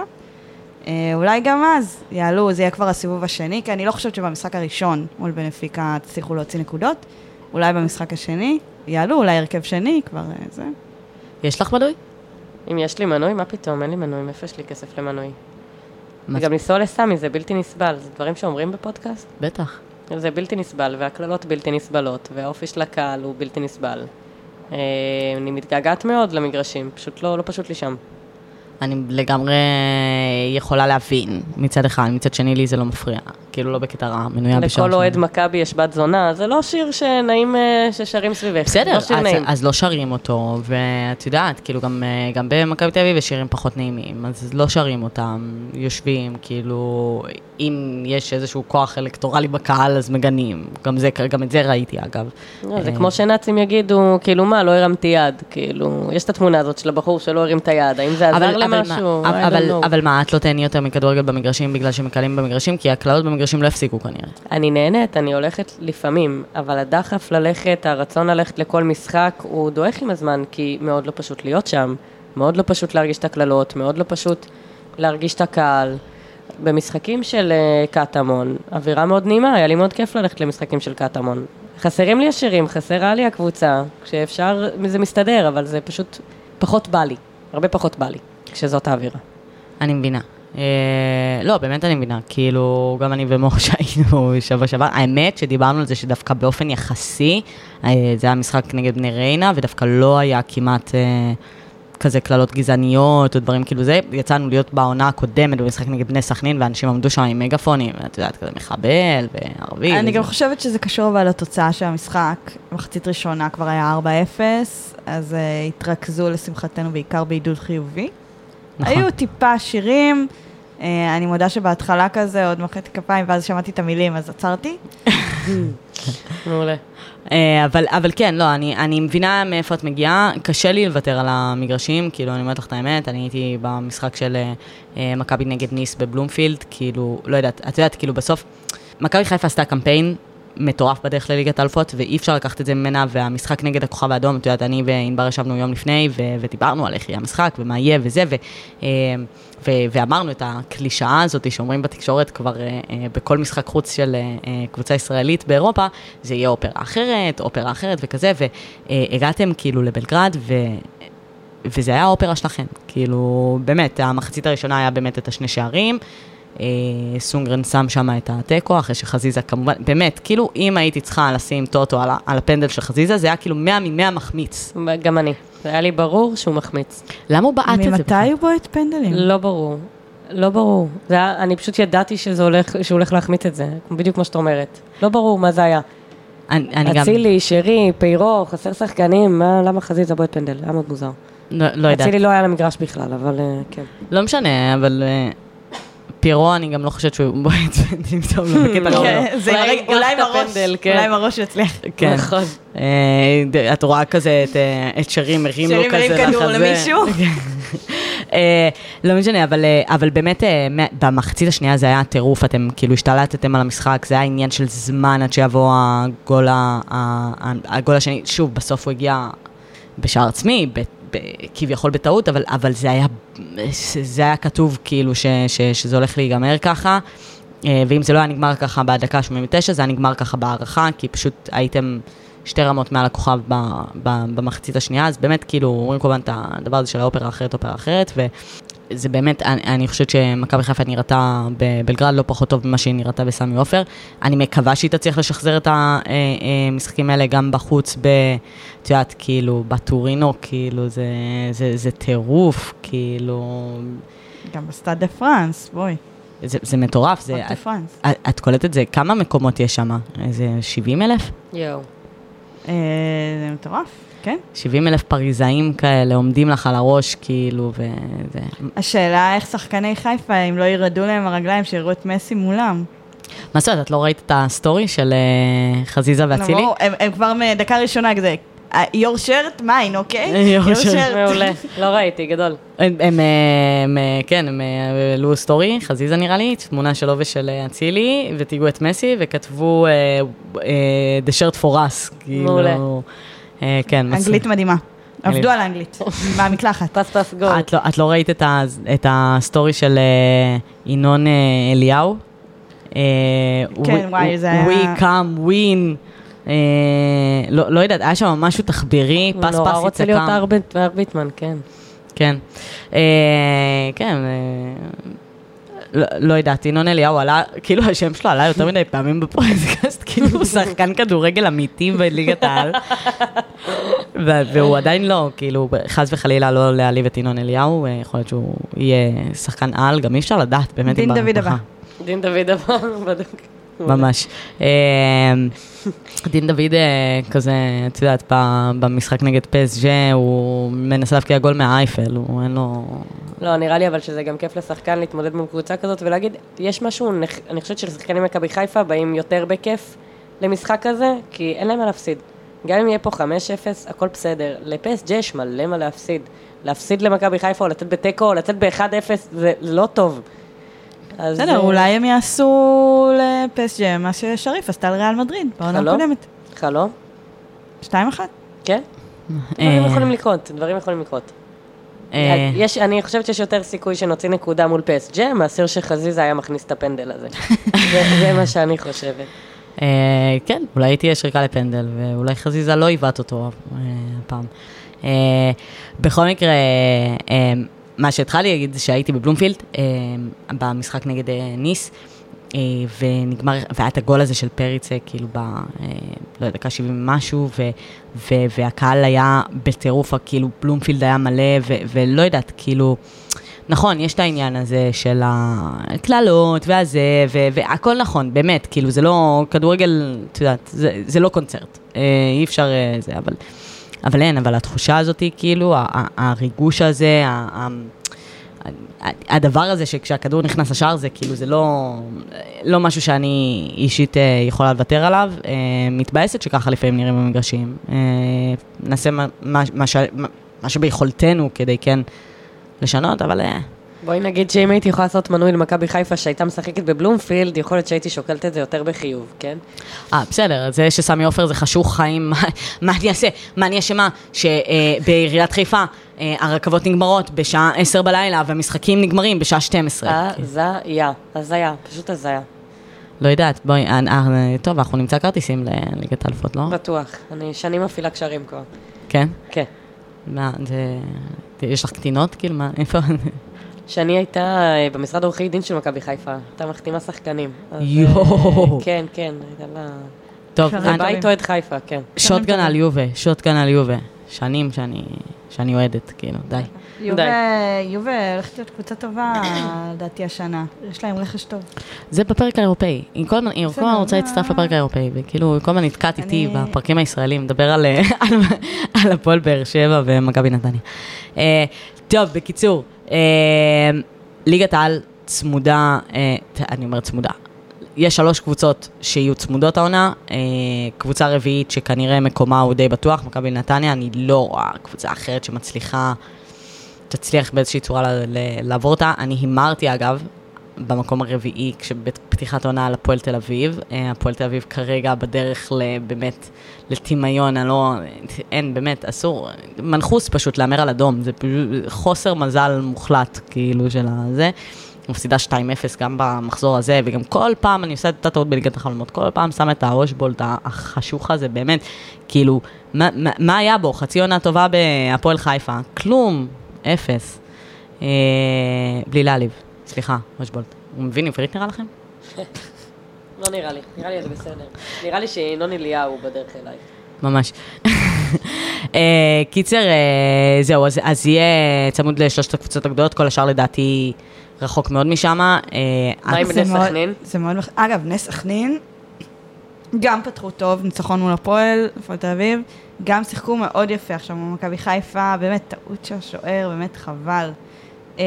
אה, אולי גם אז יעלו, זה יהיה כבר הסיבוב השני, כי אני לא חושבת שבמשחק הראשון מול בנפיקה תצליחו להוציא נקודות. אולי במשחק השני יעלו, אולי הרכב שני, כבר אה, זה. יש לך מנוי? אם יש לי מנוי, מה פתאום, אין לי מנוי, מאיפה יש לי כסף למנוי? מה וגם לנסוע לסמי זה בלתי נסבל, זה דברים שאומרים בפודקאסט? בטח. זה בלתי נסבל, והקללות בלתי נסבלות, והאופי של הקהל הוא בלתי נסבל. אה, אני מתגעגעת מאוד למגרשים, פשוט לא, לא פשוט לי שם. אני לגמרי יכולה להבין מצד אחד, מצד שני לי זה לא מפריע. כאילו לא בקטע רע, מנויה בשעה לכל אוהד שמונה. מכבי יש בת זונה, זה לא שיר שנעים אה, ששרים סביבך. בסדר, לא שיר אז, נעים. אז לא שרים אותו, ואת יודעת, כאילו גם, אה, גם במכבי תל אביב יש שירים פחות נעימים, אז לא שרים אותם, יושבים, כאילו, אם יש איזשהו כוח אלקטורלי בקהל, אז מגנים. גם, זה, גם את זה ראיתי, אגב. לא, זה אה, כמו שנאצים יגידו, כאילו מה, לא הרמתי יד, כאילו, יש את התמונה הזאת של הבחור שלא הרים את היד, האם זה עזר למשהו? I don't אבל, know. אבל מה, את לא תהני יותר מכדורגל במגרשים בגלל שמקלים במגרשים? כי הקללות במגרשים לא הפסיקו כנראה. אני נהנית, אני הולכת לפעמים, אבל הדחף ללכת, הרצון ללכת לכל משחק, הוא דועך עם הזמן, כי מאוד לא פשוט להיות שם, מאוד לא פשוט להרגיש את הקללות, מאוד לא פשוט להרגיש את הקהל. במשחקים של אה, קטמון, אווירה מאוד נעימה, היה לי מאוד כיף ללכת למשחקים של קטמון. חסרים לי השירים, חסרה לי הקבוצה, כשאפשר, זה מסתדר, אבל זה פשוט פחות בא לי, הרבה פחות בא לי, כשזאת האווירה. אני מבינה. אה, לא, באמת אני מבינה. כאילו, גם אני ומור שהיינו שבוע שעבר. האמת שדיברנו על זה שדווקא באופן יחסי, אה, זה היה משחק נגד בני ריינה, ודווקא לא היה כמעט אה, כזה קללות גזעניות או דברים כאילו זה. יצאנו להיות בעונה הקודמת במשחק נגד בני סכנין, ואנשים עמדו שם עם מגפונים, ואת יודעת, כזה מחבל וערבי. אני. גם חושבת שזה קשור אבל לתוצאה של המשחק. מחצית ראשונה כבר היה 4-0, אז התרכזו לשמחתנו בעיקר בעידוד חיובי. נכון. היו טיפה שירים, uh, אני מודה שבהתחלה כזה עוד מחאתי כפיים ואז שמעתי את המילים אז עצרתי. מעולה. אה, אבל, אבל כן, לא, אני, אני מבינה מאיפה את מגיעה, קשה לי לוותר על המגרשים, כאילו, אני אומרת לך את האמת, אני הייתי במשחק של אה, אה, מכבי נגד ניס בבלומפילד, כאילו, לא יודעת, את יודעת, כאילו, בסוף, מכבי חיפה עשתה קמפיין מטורף בדרך לליגת האלופות, ואי אפשר לקחת את זה ממנה, והמשחק נגד הכוכב האדום, את יודעת, אני וענבר ישבנו יום לפני, ו- ודיברנו על איך יהיה המשחק, ומה יהיה וזה, ו- אה, ו- ואמרנו את הקלישאה הזאת שאומרים בתקשורת כבר אה, בכל משחק חוץ של אה, קבוצה ישראלית באירופה, זה יהיה אופרה אחרת, אופרה אחרת וכזה, והגעתם כאילו לבלגרד, ו... וזה היה האופרה שלכם, כאילו, באמת, המחצית הראשונה היה באמת את השני שערים, סונגרן שם שם את התיקו, אחרי שחזיזה כמובן, באמת, כאילו, אם הייתי צריכה לשים טוטו על, על הפנדל של חזיזה, זה היה כאילו 100 מ-100 מחמיץ. גם אני. זה היה לי ברור שהוא מחמיץ. למה הוא בעט את זה? ממתי? הוא בועט פנדלים? לא ברור. לא ברור. זה היה, אני פשוט ידעתי שזה הולך, שהוא הולך להחמיץ את זה, בדיוק כמו שאת אומרת. לא ברור מה זה היה. אני, אני גם, אצילי, שרי, פיירו, חסר שחקנים, מה, למה חזיזה בועט פנדל? היה מאוד מוזר. לא, לא יודעת. אצילי לא היה למגרש בכלל, אבל אה, כן. לא משנה, אבל פירו, אני גם לא חושבת שהוא בועט טוב, לא בקטע. כן, עם אולי עם הראש, כן. אולי עם הראש יצליח. כן. נכון. אה, את רואה כזה את, אה, את שרי מרים לו כזה מרים כדור. למישהו? אה, לא משנה, אבל, באמת במחצית השנייה זה היה טירוף, אתם כאילו השתלטתם על המשחק, זה היה עניין של זמן עד שיבוא הגול, השני. שוב, בסוף הוא הגיע בשער עצמי, כביכול בטעות, אבל, אבל זה, היה, זה היה כתוב כאילו ש, ש, שזה הולך להיגמר ככה. אה, ואם זה לא היה נגמר ככה בדקה 89, זה היה נגמר ככה בהערכה, כי פשוט הייתם שתי רמות מעל הכוכב ב, ב, במחצית השנייה, אז באמת כאילו אומרים כל הזמן את הדבר הזה של האופרה אחרת, אופרה אחרת, וזה באמת, אני, אני חושבת שמכבי חיפה נראתה בבלגרד לא פחות טוב ממה שהיא נראתה בסמי עופר. אני מקווה שהיא תצליח לשחזר את המשחקים האלה גם בחוץ, ב, את יודעת, כאילו, בטורינו, כאילו, זה, זה, זה טירוף, כאילו, גם בסטאד דה פרנס, בואי. זה, זה מטורף, זה... פרנס. את, את קולטת את זה, כמה מקומות יש שם? איזה 70 אלף? יואו. אה, זה מטורף, כן. 70 אלף פריזאים כאלה עומדים לך על הראש, כאילו, וזה... השאלה איך שחקני חיפה, אם לא ירעדו להם הרגליים, שיראו את מסי מולם. מה זאת אומרת, את לא ראית את הסטורי של אה, חזיזה ואצילי? ברור, הם, הם כבר מדקה ראשונה כזה, your shirt mine, אוקיי? Your shirt. מעולה. לא ראיתי, גדול. הם, כן, הם אה, העלו סטורי, חזיזה נראה לי, תמונה שלו ושל אה, אצילי, ותייגו את מסי, וכתבו The shirt for us, כאילו... אה, כן, מצחיק. אנגלית מדהימה. עבדו על האנגלית, מהמקלחת. פס פס גול. את לא, את לא ראית את, הסטורי של אה, ינון אה, אליהו? כן, we, וואי, זה היה- We come win. לא, לא יודעת, היה שם משהו תחבירי, הוא פס נורא פס רוצה להיות יצקם. ארביט- ארביטמן, כן. כן. כן, לא, לא יודעת, ינון אליהו עלה, כאילו השם שלו עלה יותר מדי פעמים בפודקאסט, כאילו הוא שחקן כדורגל אמיתי בליגת העל. והוא עדיין לא, כאילו, חס וחלילה לא להעליב את ינון אליהו, אה, יכול להיות שהוא יהיה שחקן על, גם אי אפשר לדעת, באמת. דין דוד. הבא. דין דוד עבר, בדוק. ממש. אה, דין דוד אה, כזה, את יודעת, במשחק נגד פסג'ה, הוא מנסה להבקיע גול מהאייפל, הוא אין לו... לא, נראה לי אבל שזה גם כיף לשחקן להתמודד מול קבוצה כזאת ולהגיד, יש משהו, אני חושבת שלשחקנים מכבי חיפה באים יותר בכיף למשחק כזה, כי אין להם מה להפסיד. גם אם יהיה פה 5-0, הכל בסדר. לפסג' יש מלא מה להפסיד. להפסיד למכבי חיפה או לצאת בתיקו או לצאת ב-1-0 זה לא טוב. בסדר, אה, אולי הם יעשו לפסג'ה מה ששריף עשתה לריאל מדריד בעונה? הקודמת. חלום? 2-1. כן? אה, דברים יכולים לקרות, דברים יכולים לקרות. אה, יש, אני חושבת שיש יותר סיכוי שנוציא נקודה מול פסג'ה, מאשר שחזיזה היה מכניס את הפנדל הזה. זה, זה מה שאני חושבת. אה, כן, אולי תהיה שריקה לפנדל, ואולי חזיזה לא עיוות אותו הפעם. אה, בכל מקרה, אה, מה שהתחלתי להגיד זה שהייתי בבלומפילד, אה, במשחק נגד אה, ניס, אה, ונגמר, והיה את הגול הזה של פריצה, כאילו ב... לא יודע, דקה 70 משהו, ו, ו, והקהל היה בטירוף, כאילו בלומפילד היה מלא, ו, ולא יודעת, כאילו... נכון, יש את העניין הזה של הקללות והזה, ו- והכל נכון, באמת, כאילו זה לא, כדורגל, את יודעת, זה, זה לא קונצרט, אי אפשר זה, אבל, אבל אין, אבל התחושה הזאת היא כאילו, הריגוש הזה, הדבר הזה שכשהכדור נכנס לשער זה כאילו, זה לא, לא משהו שאני אישית אה, יכולה לוותר עליו, אה, מתבאסת שככה לפעמים נראים במגרשים. אה, נעשה מה, מה, מה, מה שביכולתנו כדי כן לשנות, אבל... בואי נגיד שאם הייתי יכולה לעשות מנוי למכבי חיפה שהייתה משחקת בבלומפילד, יכול להיות שהייתי שוקלת את זה יותר בחיוב, כן? אה, בסדר, זה שסמי עופר זה חשוך חיים, מה, אני אעשה? מה אני אשמה? שבעיריית חיפה אה, הרכבות נגמרות בשעה 10 בלילה והמשחקים נגמרים בשעה 12. הזיה, הזיה, פשוט הזיה. לא יודעת, בואי, אה, אה, טוב, אנחנו נמצא כרטיסים לליגת האלופות, לא? בטוח. אני שנים מפעילה קשרים כבר. כן? כן. מה, זה... יש לך קטינות? כאילו, מה, איפה? שני הייתה אה, במשרד עורכי דין של מכבי חיפה, הייתה מחתימה שחקנים. אז, יואו. אה, כן, כן, הייתה לה... טוב, אני- זה בית אוהד חיפה, כן. שוטגן על יובה, שוטגן על יובה. שנים שאני, שאני אוהדת, כאילו, די. יובה, הולכת להיות קבוצה טובה, לדעתי השנה. יש להם רכש טוב. זה בפרק האירופאי. היא כל הזמן היא כל בסדר, הזמן רוצה להצטרף לפרק האירופאי, וכאילו, היא כל הזמן נתקעת איתי בפרקים הישראלים, מדבר על, על הפועל באר שבע ומכבי נתניה. טוב, בקיצור, אה, ליגת העל צמודה, אה, אני אומרת צמודה. יש שלוש קבוצות שיהיו צמודות העונה, אה, קבוצה רביעית שכנראה מקומה הוא די בטוח, מכבי נתניה, אני לא רואה קבוצה אחרת שמצליחה, תצליח באיזושהי צורה לעבור אותה. אני הימרתי אגב, במקום הרביעי, כשבפתיחת העונה על הפועל תל אביב. אה, הפועל תל אביב כרגע בדרך באמת לטמיון, אני לא, אין, באמת, אסור. מנחוס פשוט להמר על אדום, זה חוסר מזל מוחלט, כאילו, של הזה. מפסידה 2-0 גם במחזור הזה, וגם כל פעם אני עושה את אותה טעות בליגת החלומות, כל פעם שם את הראשבולט החשוך הזה, באמת, כאילו, מה, מה, מה היה בו? חצי עונה טובה בהפועל חיפה? כלום, אפס. אה, בלי להעליב, סליחה, ראשבולט. הוא מבין עברית נראה לכם? לא נראה לי, נראה לי זה בסדר. נראה לי שינון אליהו בדרך אליי. ממש. אה, קיצר, אה, זהו, אז, אז יהיה צמוד לשלושת הקבוצות הגדולות, כל השאר לדעתי רחוק מאוד משם. אה, מה עם מאוד- סכנין? זה מאוד... מח- אגב, בני סכנין גם פתחו טוב, ניצחון מול הפועל, הפועל תל אביב, גם שיחקו מאוד יפה עכשיו מול מכבי חיפה, באמת טעות של השוער, באמת חבל. אה,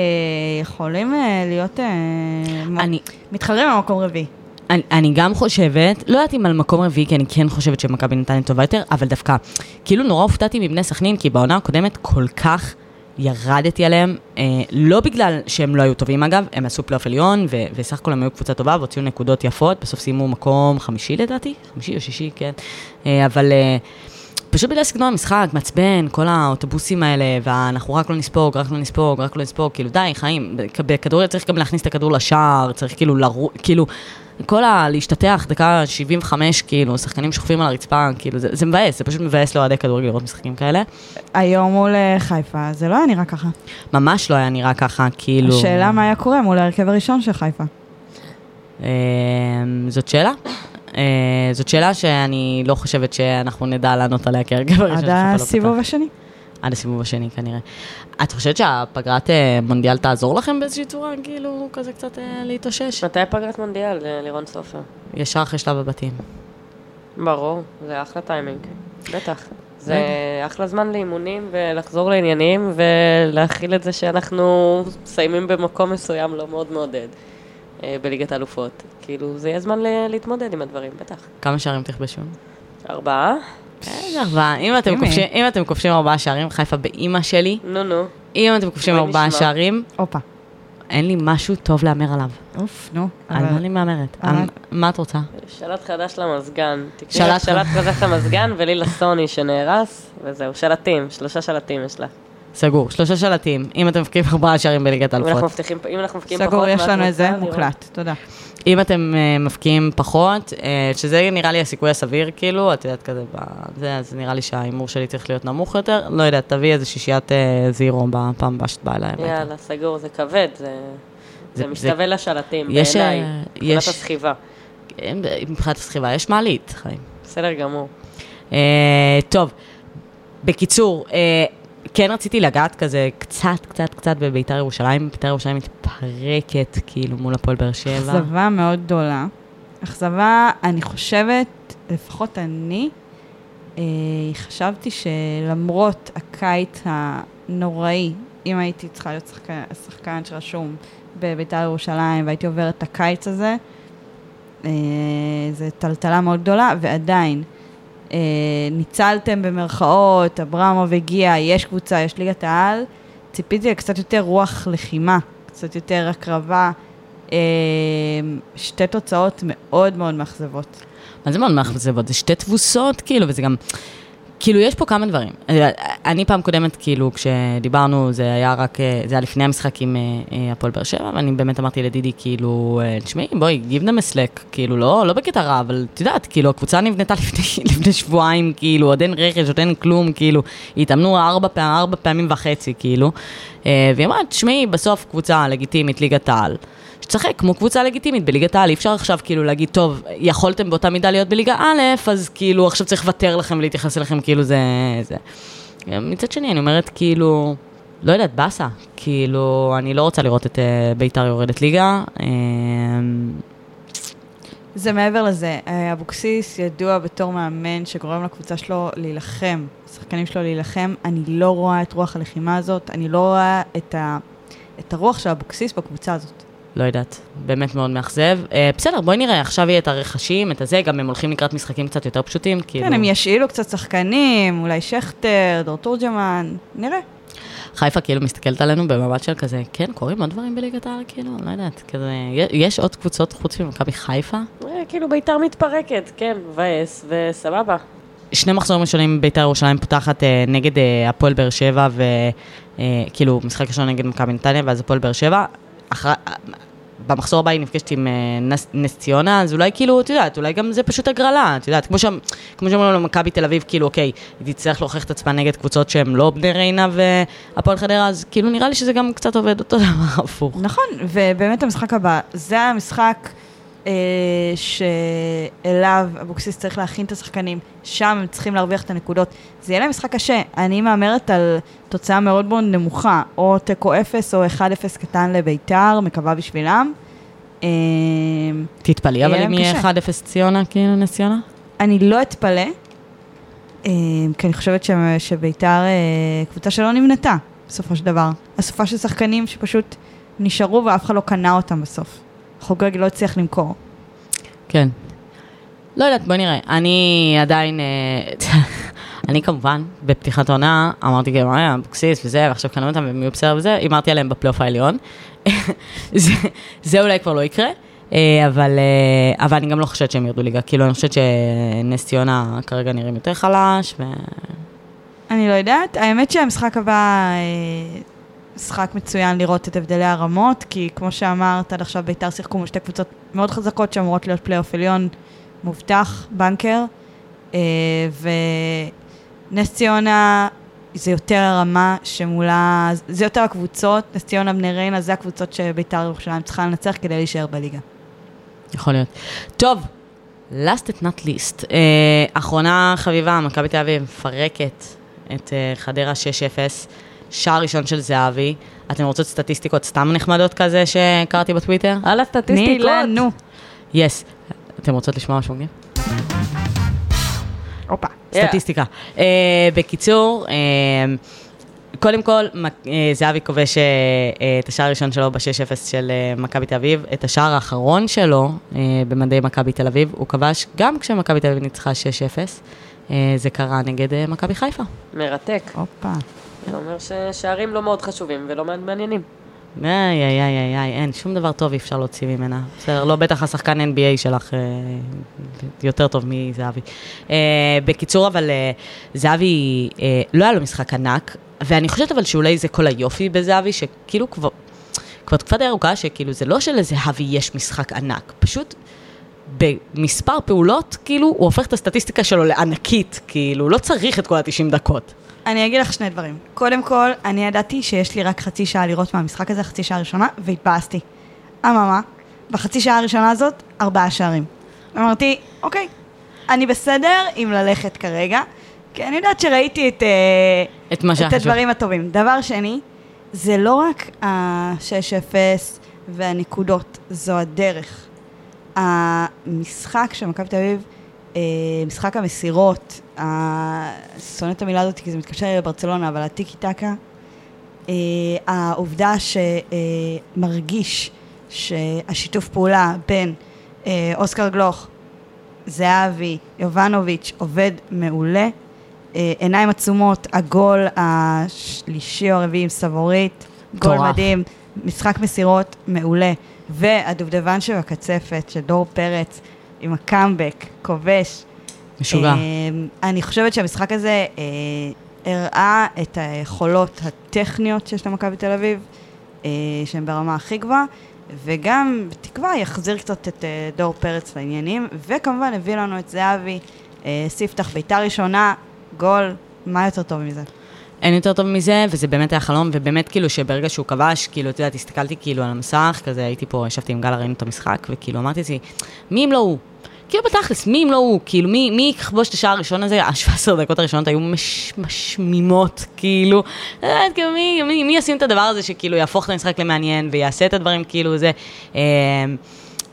יכולים אה, להיות... אה, אני, מתחרים במקום רביעי. אני, אני גם חושבת, לא יודעת אם על מקום רביעי, כי אני כן חושבת שמכבי נתניה טובה יותר, אבל דווקא, כאילו נורא הופתעתי מבני סכנין, כי בעונה הקודמת כל כך ירדתי עליהם, אה, לא בגלל שהם לא היו טובים אגב, הם עשו פלייאוף עליון, ו- וסך הכל הם היו קבוצה טובה והוציאו נקודות יפות, בסוף סיימו מקום חמישי לדעתי, חמישי או שישי, כן, אה, אבל... אה, פשוט בגלל סגנון המשחק, מעצבן, כל האוטובוסים האלה, ואנחנו רק לא נספוג, רק לא נספוג, רק לא נספוג, כאילו די, חיים, בכ- בכדורגל צריך גם להכניס את הכדור לשער, צריך כאילו לרוץ, כאילו, כל ה... להשתטח, דקה 75, כאילו, שחקנים שוכבים על הרצפה, כאילו, זה, זה מבאס, זה פשוט מבאס לאוהדי כדורגל לראות משחקים כאלה. היום מול אה, חיפה, זה לא היה נראה ככה. ממש לא היה נראה ככה, כאילו... השאלה מה היה קורה מול ההרכב הראשון של חיפה. אה, זאת שאלה? אה, זאת שאלה שאני לא חושבת שאנחנו נדע לענות עליה הראשון עד לא הסיבוב. השני. עד הסיבוב השני כנראה. את חושבת שהפגרת אה, מונדיאל תעזור לכם באיזושהי צורה, כאילו, כזה קצת אה, להתאושש? מתי פגרת מונדיאל, לירון סופר? ישר אחרי שלב הבתים. ברור, זה אחלה טיימינג. בטח. זה. אחלה זמן לאימונים ולחזור לעניינים ולהכיל את זה שאנחנו מסיימים במקום מסוים לא מאוד מעודד בליגת האלופות. כאילו, זה יהיה זמן להתמודד עם הדברים, בטח. כמה שערים תכבשו? ארבעה? איזה ארבעה. אם אתם. כובשים- ארבעה שערים, חיפה באימא שלי, נו נו. אם אתם כובשים ארבעה. שערים, הופה. אין לי משהו טוב להמר עליו. אוף, נו. על מה אני מהמרת? על- מה את רוצה? שלט חדש למזגן. שלט חדש למזגן ולי לסוני שנהרס, וזהו, שלטים, שלושה שלטים יש לה. סגור, שלושה שלטים, אם אתם מבקיעים ארבעה שערים בליגת האלופות. אם אנחנו מבקיעים פחות, סגור, יש לנו רוצה את זה לראות? מוקלט. תודה. אם אתם אה, מבקיעים פחות, אה, שזה נראה לי הסיכוי הסביר, כאילו, את יודעת, כזה, זה, אז נראה לי שההימור שלי צריך להיות נמוך יותר. לא יודעת, תביאי איזה שישיית אה, זירו בפעם הבאה שאת באה אליי. יאללה, סגור, זה כבד, זה... זה- זה משתווה לשלטים, יש, בעיניי, מבחינת יש- הסחיבה. אה, מבחינת הסחיבה, יש מעלית, חיים. בסדר גמור. אה, טוב, בקיצור, אה, כן רציתי לגעת כזה קצת, קצת, קצת בביתר ירושלים. ביתר ירושלים מתפרקת, כאילו, מול הפועל באר שבע. אכזבה מאוד גדולה. אכזבה, אני חושבת, לפחות אני, אה, חשבתי שלמרות הקיץ הנוראי, אם הייתי צריכה להיות שחקן, שחקן שרשום בביתר ירושלים והייתי עוברת את הקיץ הזה, אה, זו טלטלה מאוד גדולה, ועדיין, ניצלתם במרכאות, אברמוב הגיע, יש קבוצה, יש ליגת העל, ציפיתי לקצת יותר רוח לחימה, קצת יותר הקרבה. אה, שתי תוצאות מאוד מאוד מאכזבות. מה זה מאוד מאכזבות? זה שתי תבוסות, כאילו, וזה גם... כאילו, יש פה כמה דברים. אה, אני פעם קודמת, כאילו, כשדיברנו, זה היה רק, אה, זה היה לפני המשחק עם אה, הפועל באר שבע, ואני באמת אמרתי לדידי, כאילו, תשמעי, בואי, give them a slack, כאילו, לא, לא בקטע רע, אבל את יודעת, כאילו, הקבוצה נבנתה לפני, לפני שבועיים, כאילו, עוד אין רכש, עוד אין כלום, כאילו, התאמנו ארבע, פעם, ארבע פעמים וחצי, כאילו. והיא אמרה, תשמעי, בסוף קבוצה לגיטימית, ליגת העל. שתשחק כמו קבוצה לגיטימית בליגת העל, אי אפשר עכשיו כאילו להגיד, טוב, יכולתם באותה מידה להיות בליגה א', אז כאילו עכשיו צריך לוותר לכם ולהתייחס אליכם כאילו זה... זה. מצד שני, אני אומרת כאילו, לא יודעת, באסה. כאילו, אני לא רוצה לראות את אה, בית"ר יורדת ליגה. אה, זה מעבר לזה, אה, אבוקסיס ידוע בתור מאמן שגורם לקבוצה שלו להילחם, השחקנים שלו להילחם. אני לא רואה את רוח הלחימה הזאת, אני לא רואה את, ה, את הרוח של אבוקסיס בקבוצה הזאת. לא יודעת, באמת מאוד מאכזב. אה, בסדר, בואי נראה, עכשיו יהיה את הרכשים, את הזה, גם הם הולכים לקראת משחקים קצת יותר פשוטים, כאילו... כן, הם ישאילו קצת שחקנים, אולי שכטר, דור תורג'מן, נראה. חיפה כאילו מסתכלת עלינו במבט של כזה, כן, קורים עוד דברים בליגת העל, כאילו, לא יודעת, כזה, יש עוד קבוצות חוץ ממכבי חיפה? אה, כאילו ביתר מתפרקת, כן, מבאס, וסבבה. שני מחזורים ראשונים בית"ר ירושלים פותחת אה, נגד אה, הפועל באר שבע, וכאילו, משחק ראשון נגד מכבי נתניה, ואז הפועל באר שבע. אחר... במחזור הבא היא נפגשת עם אה, נס, ציונה, אז אולי כאילו, את יודעת, אולי גם זה פשוט הגרלה, את יודעת, כמו, שאומרים לנו מכבי תל אביב, כאילו, אוקיי, היא תצטרך להוכיח את עצמה נגד קבוצות שהן לא בני ריינה והפועל חדרה, אז כאילו נראה לי שזה גם קצת עובד אותו דבר הפוך. נכון, ובאמת המשחק הבא, זה המשחק שאליו אבוקסיס צריך להכין את השחקנים, שם הם צריכים להרוויח את הנקודות. זה יהיה להם משחק קשה. אני מהמרת על תוצאה מאוד מאוד נמוכה, או תיקו 0 או 1-0 קטן לביתר, מקווה בשבילם. אה, תתפלאי, אבל אם יהיה קשה. 1-0 ציונה, כאילו, נס ציונה? אני לא אתפלא, אה, כי אני חושבת שביתר אה, קבוצה שלא נבנתה, בסופו של דבר. אסופה של שחקנים שפשוט נשארו ואף אחד לא קנה אותם בסוף. חוגג לא הצליח למכור. כן. לא יודעת, בואי נראה. אני עדיין, אה, אני כמובן, בפתיחת העונה, אמרתי כאילו, מה, אבוקסיס וזה, ועכשיו קנו אותם והם יהיו בסדר וזה, הימרתי עליהם בפלייאוף העליון. זה, זה אולי כבר לא יקרה, אה, אבל, אה, אבל אני גם לא חושבת שהם ירדו ליגה. כאילו, אני חושבת שנס ציונה כרגע נראים יותר חלש, ו... אני לא יודעת. האמת שהמשחק הבא, אה, משחק מצוין לראות את הבדלי הרמות, כי כמו שאמרת, עד עכשיו ביתר שיחקו מול שתי קבוצות מאוד חזקות שאמורות להיות פלייאוף עליון מובטח, בנקר, אה, ונס ציונה זה יותר הרמה שמולה, זה יותר הקבוצות, נס ציונה, בני ריינה, זה הקבוצות שביתר ירושלים צריכה לנצח כדי להישאר בליגה. יכול להיות. טוב, last but not least, אה, אחרונה חביבה, מכבי תל אביב, מפרקת את אה, חדרה 6-0, שער ראשון של זהבי. אתם רוצות סטטיסטיקות סתם נחמדות כזה שקראתי בטוויטר? על הסטטיסטיקות. תני לנו. יס. אתם רוצות לשמוע משהו מגניב? הופה. סטטיסטיקה. Uh, בקיצור, uh, קודם כל, uh, זהבי כובש uh, uh, את השער הראשון שלו ב-6-0 של uh, מכבי תל אביב. את השער האחרון שלו uh, במדי מכבי תל אביב, הוא כבש גם כשמכבי תל אביב ניצחה 6-0. Uh, זה קרה נגד uh, מכבי חיפה. מרתק. הופה. זה אומר ששערים לא מאוד חשובים ולא מאוד מעניינים. איי, איי, איי, איי, איי, אין, שום דבר טוב אי אפשר להוציא ממנה. בסדר, לא בטח השחקן NBA שלך אה, יותר טוב מזהבי. אה, בקיצור, אבל אה, זהבי, אה, לא היה לו משחק ענק, ואני חושבת אבל שאולי זה כל היופי בזהבי, שכאילו כבר, כבר תקופה די ארוכה, שכאילו זה לא שלזהבי יש משחק ענק, פשוט במספר פעולות, כאילו, הוא הופך את הסטטיסטיקה שלו לענקית, כאילו, לא צריך את כל ה-90 דקות. אני אגיד לך שני דברים. קודם כל, אני ידעתי שיש לי רק חצי שעה לראות מהמשחק הזה, חצי שעה ראשונה, והתבאסתי. אממה, בחצי שעה הראשונה הזאת, ארבעה שערים. אמרתי, אוקיי, אני בסדר עם ללכת כרגע, כי אני יודעת שראיתי את, אה, את את חשוב. הדברים הטובים. דבר שני, זה לא רק ה-6-0 והנקודות, זו הדרך. המשחק של מכבי תל אביב, משחק המסירות, ה- שונא את המילה הזאת כי זה מתקשר לברצלונה, אבל הטיקי טקה, אה, העובדה שמרגיש שהשיתוף פעולה בין אה, אוסקר גלוך, זהבי, יובנוביץ', עובד מעולה. אה, עיניים עצומות, הגול השלישי או הרביעי עם סבורית, גול. מדהים, משחק מסירות מעולה. והדובדבן שבקצפת, של דור פרץ, עם הקאמבק, כובש. משוגע. אה, אני חושבת שהמשחק הזה אה, הראה את היכולות הטכניות שיש למכבי תל אביב, אה, שהן ברמה הכי גבוהה, וגם, בתקווה, יחזיר קצת את אה, דור פרץ לעניינים, וכמובן הביא לנו את זהבי, אה, ספתח בעיטה ראשונה, גול, מה יותר טוב מזה? אין יותר טוב מזה, וזה באמת היה חלום, ובאמת כאילו שברגע שהוא כבש, כאילו, את יודעת, הסתכלתי כאילו על המסך, כזה הייתי פה, ישבתי עם גלה, ראינו את המשחק, וכאילו אמרתי לעצמי, מי אם לא הוא? כאילו בתכלס, מי אם לא הוא? כאילו, מי, יכבוש את השער הראשון הזה? ה-17 דקות הראשונות היו מש, משמימות, כאילו. יודעת, כאילו, מי, מי, מי ישים את הדבר הזה שכאילו יהפוך את המשחק למעניין, ויעשה את הדברים כאילו זה. אה,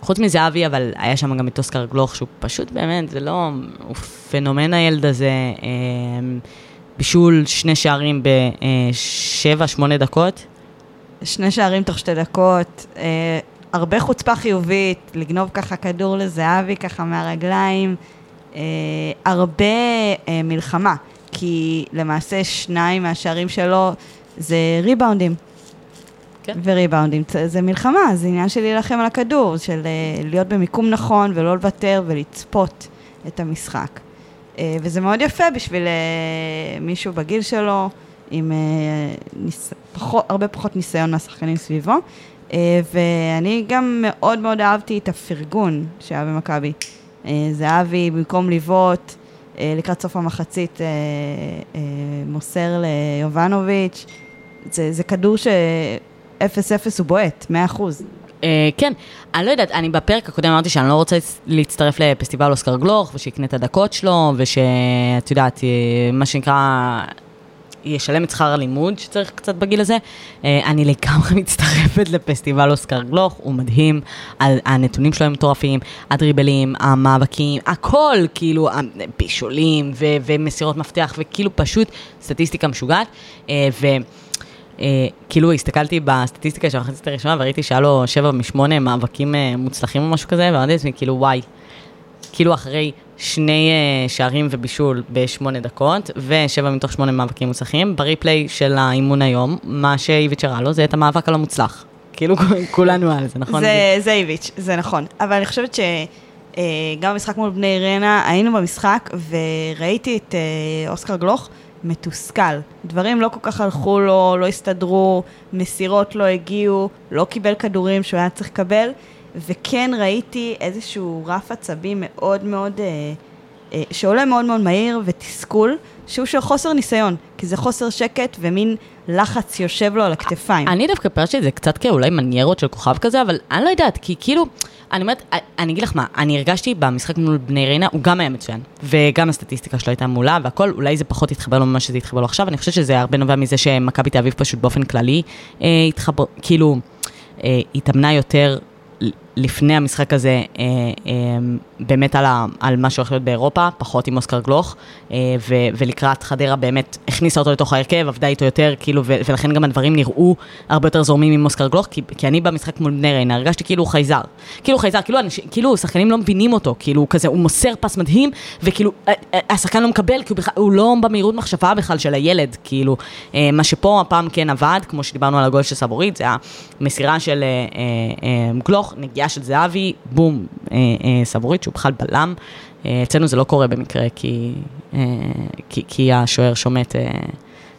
חוץ מזהבי, אבל היה שם גם את אוסקר גלוך, שהוא פשוט באמת, זה לא, הוא פנומן הילד הזה. אה, בישול שני שערים בשבע, שמונה דקות. שני שערים תוך שתי דקות, אה, הרבה חוצפה חיובית, לגנוב ככה כדור לזהבי ככה מהרגליים, אה, הרבה אה, מלחמה, כי למעשה שניים מהשערים שלו זה ריבאונדים. כן. וריבאונדים, זה- זה מלחמה, זה עניין של להילחם על הכדור, של אה, להיות במיקום נכון ולא לוותר ולצפות את המשחק. אה, וזה מאוד יפה בשביל אה, מישהו בגיל שלו, עם אה, ניס... פחות, הרבה פחות ניסיון מהשחקנים סביבו. ואני גם מאוד מאוד אהבתי את הפרגון שהיה במכבי. זהבי, במקום לבעוט, לקראת סוף המחצית, מוסר ליובנוביץ'. זה, זה כדור ש-0-0 הוא בועט, 100%. אה, כן, אני לא יודעת, אני בפרק הקודם אמרתי שאני לא רוצה להצטרף לפסטיבל אוסקר גלוך, ושיקנה את הדקות שלו, ושאת יודעת, אה, מה שנקרא, ישלם את שכר הלימוד שצריך קצת בגיל הזה. אה, אני לגמרי מצטרפת לפסטיבל אוסקר גלוך, הוא מדהים, הנתונים שלו הם מטורפים, הדריבלים, המאבקים, הכל, כאילו, הבישולים ומסירות מפתח, וכאילו פשוט סטטיסטיקה משוגעת. אה, ו... אה, כאילו הסתכלתי בסטטיסטיקה של המחצית הראשונה וראיתי שהיה לו שבע משמונה מאבקים אה, מוצלחים או משהו כזה, ואמרתי לעצמי כאילו וואי, כאילו אחרי שני אה, שערים ובישול בשמונה דקות, ושבע מתוך שמונה מאבקים מוצלחים, בריפליי של האימון היום, מה שאיביץ' הראה לו זה את המאבק הלא מוצלח. כאילו כולנו על זה, נכון? זה, זה איביץ', זה נכון. אבל אני חושבת שגם במשחק מול בני ריינה, היינו במשחק וראיתי את אוסקר גלוך מתוסכל. דברים לא כל כך הלכו לו, לא הסתדרו, מסירות לא הגיעו, לא קיבל כדורים שהוא היה צריך לקבל, וכן ראיתי איזשהו רף עצבי מאוד מאוד אה, אה, שעולה מאוד מאוד מהיר ותסכול, שהוא של חוסר ניסיון, כי זה חוסר שקט ומין לחץ יושב לו על הכתפיים. אני דווקא פרשתי את זה קצת כאולי מניירות של כוכב כזה, אבל אני לא יודעת, כי כאילו, אני אומרת, אני אגיד לך מה, אני הרגשתי במשחק מול בני ריינה, הוא גם היה מצוין, וגם הסטטיסטיקה שלו הייתה מעולה והכל, אולי זה פחות התחבר לו ממה שזה התחבר לו עכשיו, אני חושבת שזה הרבה נובע מזה שמכבי תל אביב פשוט באופן כללי אה, התחבר, כאילו, אה, התאמנה יותר לפני המשחק הזה, אה, אה, באמת על, ה, על מה שהולך להיות באירופה, פחות עם אוסקר גלוך, אה, ו, ולקראת חדרה באמת הכניסה אותו לתוך ההרכב, עבדה איתו יותר, כאילו, ו, ולכן גם הדברים נראו הרבה יותר זורמים עם אוסקר גלוך, כי, כי אני במשחק מול בני ריינה הרגשתי כאילו הוא חייזר. כאילו הוא חייזר, כאילו, אנש, כאילו שחקנים לא מבינים אותו, כאילו הוא כזה, הוא מוסר פס מדהים, וכאילו השחקן לא מקבל, כי הוא, בכלל, הוא לא במהירות מחשבה בכלל של הילד, כאילו, מה שפה הפעם כן עבד, כמו שדיברנו על הגול של סבורית, זה המסירה של אה, אה, גלוך, נגיעה של זהבי, בום, אה, אה, סבורית, שהוא בכלל בלם. אה, אצלנו זה לא קורה במקרה, כי, אה, כי, כי השוער שומט אה,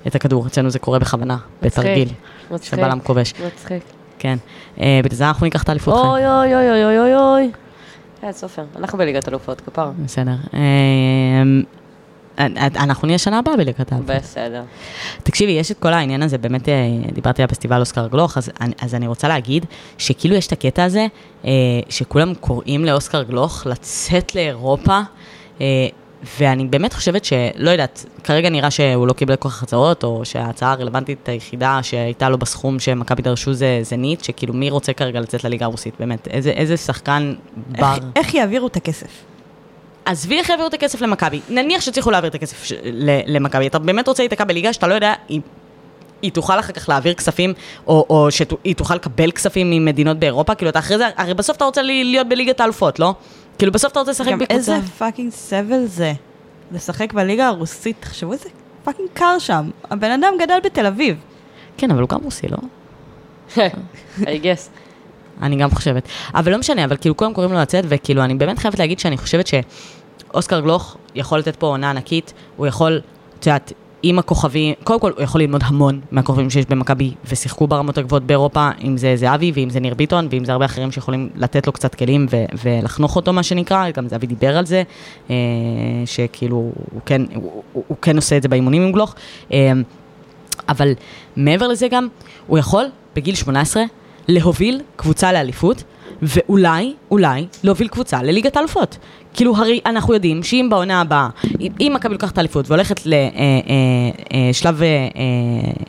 את הכדור. אצלנו זה קורה בכוונה, בתרגיל, מצחיק, שבלם כובש. מצחיק. כן. אה, בגלל זה אנחנו ניקח את האליפות חיים. אוי אוי אוי אוי אוי אוי. כן, סופר, אנחנו בליגת אלופות, כפר. בסדר. אה, אנחנו נהיה שנה הבאה בליגת האליפות. בסדר. תקשיבי, יש את כל העניין הזה, באמת אה, דיברתי על פסטיבל אוסקר גלוך, אז, אני- אז אני רוצה להגיד שכאילו יש את הקטע הזה, אה, שכולם קוראים לאוסקר גלוך לצאת לאירופה, אה, ואני באמת חושבת שלא יודעת, כרגע נראה שהוא לא קיבל כל כך הצעות, או שההצעה הרלוונטית היחידה שהייתה לו בסכום שמכבי דרשו זה, ניט, שכאילו מי רוצה כרגע לצאת לליגה הרוסית, באמת, איזה, איזה שחקן בר. איך, איך יעבירו את הכסף? עזבי איך יעבירו את הכסף למכבי. נניח שצריכו להעביר את הכסף ש... ל- למכבי. אתה באמת רוצה להיתקע בליגה שאתה לא יודע אם היא תוכל אחר כך להעביר כספים, או, או שהיא תוכל לקבל כספים ממדינות באירופה? כאילו, אתה אחרי זה, הרי בסוף אתה רוצה להיות בליגת האלופות, לא? כאילו, בסוף אתה רוצה לשחק גם בקבוצה. איזה fucking סבל זה לשחק בליגה הרוסית, תחשבו איזה fucking קר שם. הבן אדם גדל בתל אביב. כן, אבל הוא גם רוסי, לא? I guess. אני גם חושבת. אבל לא משנה, אבל כאילו כולם קוראים לו לצאת, וכאילו אני באמת חייבת להגיד שאני חושבת שאוסקר גלוך יכול לתת פה עונה ענקית, הוא יכול, את יודעת, עם הכוכבים, קודם כל הוא יכול ללמוד המון מהכוכבים שיש במכבי ושיחקו ברמות הגבוהות באירופה, אם זה זהבי ואם זה ניר ביטון ואם זה הרבה אחרים שיכולים לתת לו קצת כלים ו- ולחנוך אותו מה שנקרא, גם זהבי דיבר על זה, אה, שכאילו הוא כן, הוא, הוא, הוא כן עושה את זה באימונים עם גלוך. אה, אבל מעבר לזה גם, הוא יכול בגיל 18 להוביל קבוצה לאליפות, ואולי, אולי, להוביל קבוצה לליגת האלופות. כאילו, הרי אנחנו יודעים שאם בעונה הבאה, אם- מכבי לוקחת האליפות והולכת לשלב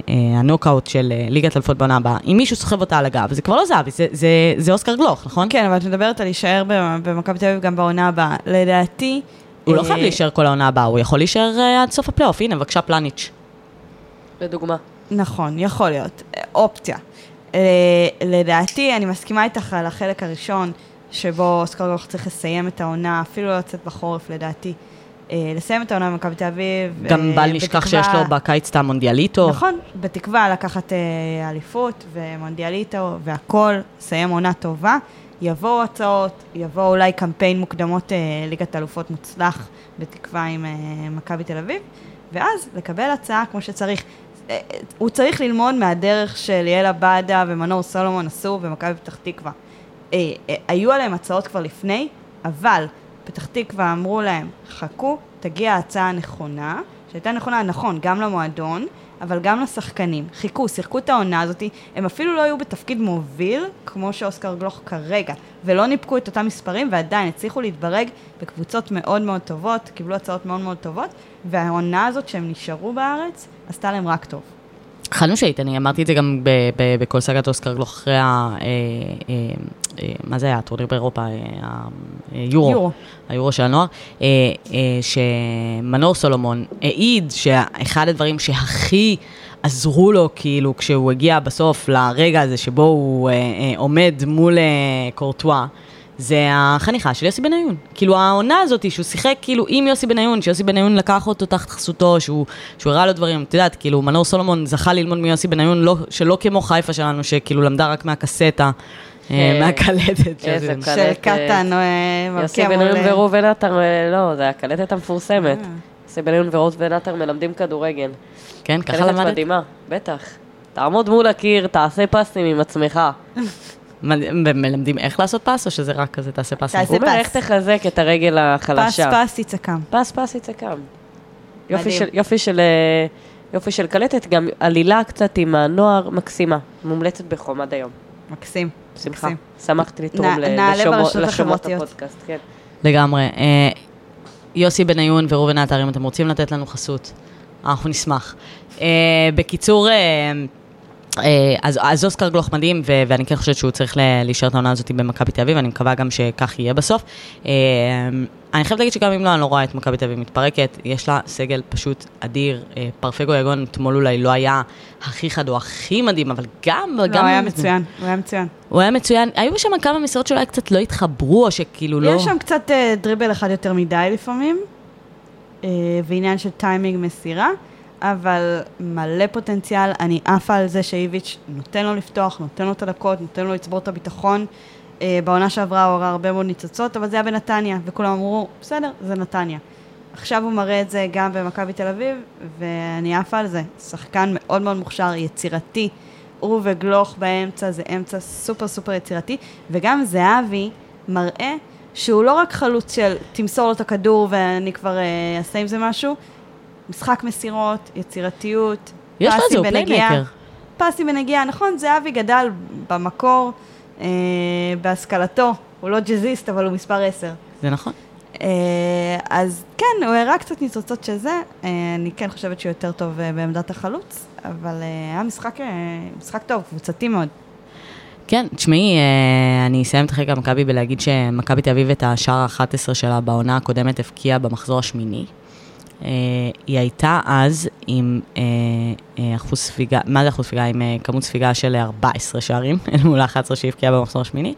הנוקאוט של אה, ליגת האלופות בעונה הבאה, אם מישהו סוחב אותה על הגב, זה כבר לא זהבי, זה, זה, זה אוסקר גלוך, נכון? כן, אבל את מדברת על להישאר ב- במכבי תל אביב גם בעונה הבאה. לדעתי... הוא לא אה, חייב להישאר כל העונה הבאה, הוא יכול להישאר אה, עד סוף הפלייאוף. הנה, בבקשה, פלאניץ'. לדוגמה. נכון, יכול להיות. אה, אופציה. אה, לדעתי, אני מסכימה איתך על החלק הראשון, שבו אוסקר גלוך צריך לסיים את העונה, אפילו לא לצאת בחורף לדעתי. אה, לסיים את העונה במכבי תל אביב. גם אה, בל נשכח שיש לו בקיץ את המונדיאליטו. נכון, בתקווה לקחת אליפות ומונדיאליטו והכל, לסיים עונה טובה. יבואו הצעות, יבוא אולי קמפיין מוקדמות ליגת אלופות מוצלח, בתקווה עם מכבי תל אביב, ואז לקבל הצעה כמו שצריך. הוא צריך ללמוד מהדרך של יאל עבאדה ומנור סולומון עשו במכבי פתח תקווה. אה, אה, היו עליהם הצעות כבר לפני, אבל פתח תקווה אמרו להם, חכו, תגיע ההצעה הנכונה, שהייתה נכונה, נכון, גם למועדון, אבל גם לשחקנים. חיכו, שיחקו את העונה הזאת, הם אפילו לא היו בתפקיד מוביל, כמו שאוסקר גלוך כרגע, ולא ניפקו את אותם מספרים, ועדיין הצליחו להתברג בקבוצות מאוד מאוד טובות, קיבלו הצעות מאוד מאוד טובות, והעונה הזאת שהם נשארו בארץ, עשתה להם רק טוב. חד משמעית, אני אמרתי את זה גם בכל סאגת אוסקר גלוך אחרי ה... אה, אה, אה, מה זה היה? הטורניר באירופה? היורו. יורו. היורו של הנוער. שמנור סולומון העיד שאחד הדברים שהכי עזרו לו, כאילו, כשהוא הגיע בסוף לרגע הזה שבו הוא עומד מול אה, קורטואה, זה החניכה של יוסי בניון. כאילו העונה הזאת שהוא שיחק כאילו עם יוסי בניון, שיוסי בניון לקח אותו תחת חסותו, שהוא, שהוא הראה לו דברים, את יודעת, כאילו מנור סולומון זכה ללמוד מיוסי בניון, לא, שלא כמו חיפה שלנו, שכאילו למדה רק מהקסטה, אה, אה, מהקלטת. של איזה יוסי קלטת. של קטן, אה, יוסי בניון מול- וראובן עטר, אה, לא, זה הקלטת המפורסמת. אה. יוסי בניון וראובן עטר מלמדים כדורגל. כן, ככה קלטת למדת? מדהימה, בטח. תעמוד מול הקיר, תעשה פסים עם עצמך. מלמדים איך לעשות פס, או שזה רק כזה תעשה פס? תעשה פס. איך תחזק את הרגל פס החלשה. פס יצעקם. פס פס יצעקם. יופי. של, יופי של, אה, יופי של קלטת, גם עלילה קצת עם הנוער מקסימה, מומלצת בחום עד היום. מקסים. בשמחה. מקסים. שמחתי לתרום נע- ל- נעלה לשומעות- ברשתות לשומעות החברתיות. הפודקאסט, כן. לגמרי. אה, יוסי בניון וראובן עטר, אם אתם רוצים לתת לנו חסות, אנחנו נשמח. אה, בקיצור, אז, אז אוסקר גלוך מדהים, ו- ואני כן חושבת שהוא צריך להישאר את העונה הזאת במכבי תל אביב, אני מקווה גם שכך יהיה בסוף. אה, אני חייבת להגיד שגם אם לא, אני לא רואה את מכבי תל אביב מתפרקת, יש לה סגל פשוט אדיר. אה, פרפגו יגון אתמול אולי לא היה הכי חד או הכי מדהים, אבל גם... לא, גם הוא היה מצוין, הוא היה מצוין. הוא היה מצוין. היו שם כמה משרות שאולי קצת לא התחברו, או שכאילו לא... יש שם קצת אה, דריבל אחד יותר מדי לפעמים, אה, ועניין של טיימינג מסירה, אבל מלא פוטנציאל. אני עפה על זה שאיביץ' נותן לו לפתוח, נותן לו את הדקות, נותן לו לצבור את הביטחון. אה, בעונה שעברה הוא הראה הרבה מאוד ניצוצות, אבל זה היה בנתניה, וכולם אמרו, בסדר, זה נתניה. עכשיו הוא מראה את זה גם במכבי תל אביב, ואני עפה על זה. שחקן מאוד מאוד מוכשר, יצירתי. הוא וגלוך באמצע, זה אמצע סופר סופר יצירתי, וגם זהבי מראה שהוא לא רק חלוץ של תמסור לו את הכדור ואני כבר אה, אעשה עם זה משהו, משחק מסירות, יצירתיות, יש לו פסים בנגיעה. playmaker. פסים בנגיעה, נכון, זהבי גדל במקור, אה, בהשכלתו, הוא לא ג'אזיסט, אבל הוא מספר 10. זה נכון. אה, אז כן, הוא הראה קצת ניצוצות של זה, אה, אני כן חושבת שהוא יותר טוב אה, בעמדת החלוץ, אבל אה, היה משחק, אה, משחק טוב, קבוצתי מאוד. כן, תשמעי, אה, אני אסיים את החלק המכבי בלהגיד שמכבי תל אביב את השער ה-11 שלה בעונה הקודמת הבקיעה במחזור השמיני. אה, היא הייתה אז עם אה, אה, אחוז ספיגה, מה זה אחוז ספיגה? עם כמות ספיגה של 14 שערים, אל מול ה-11 שהיא הבקיעה במחזור השמיני.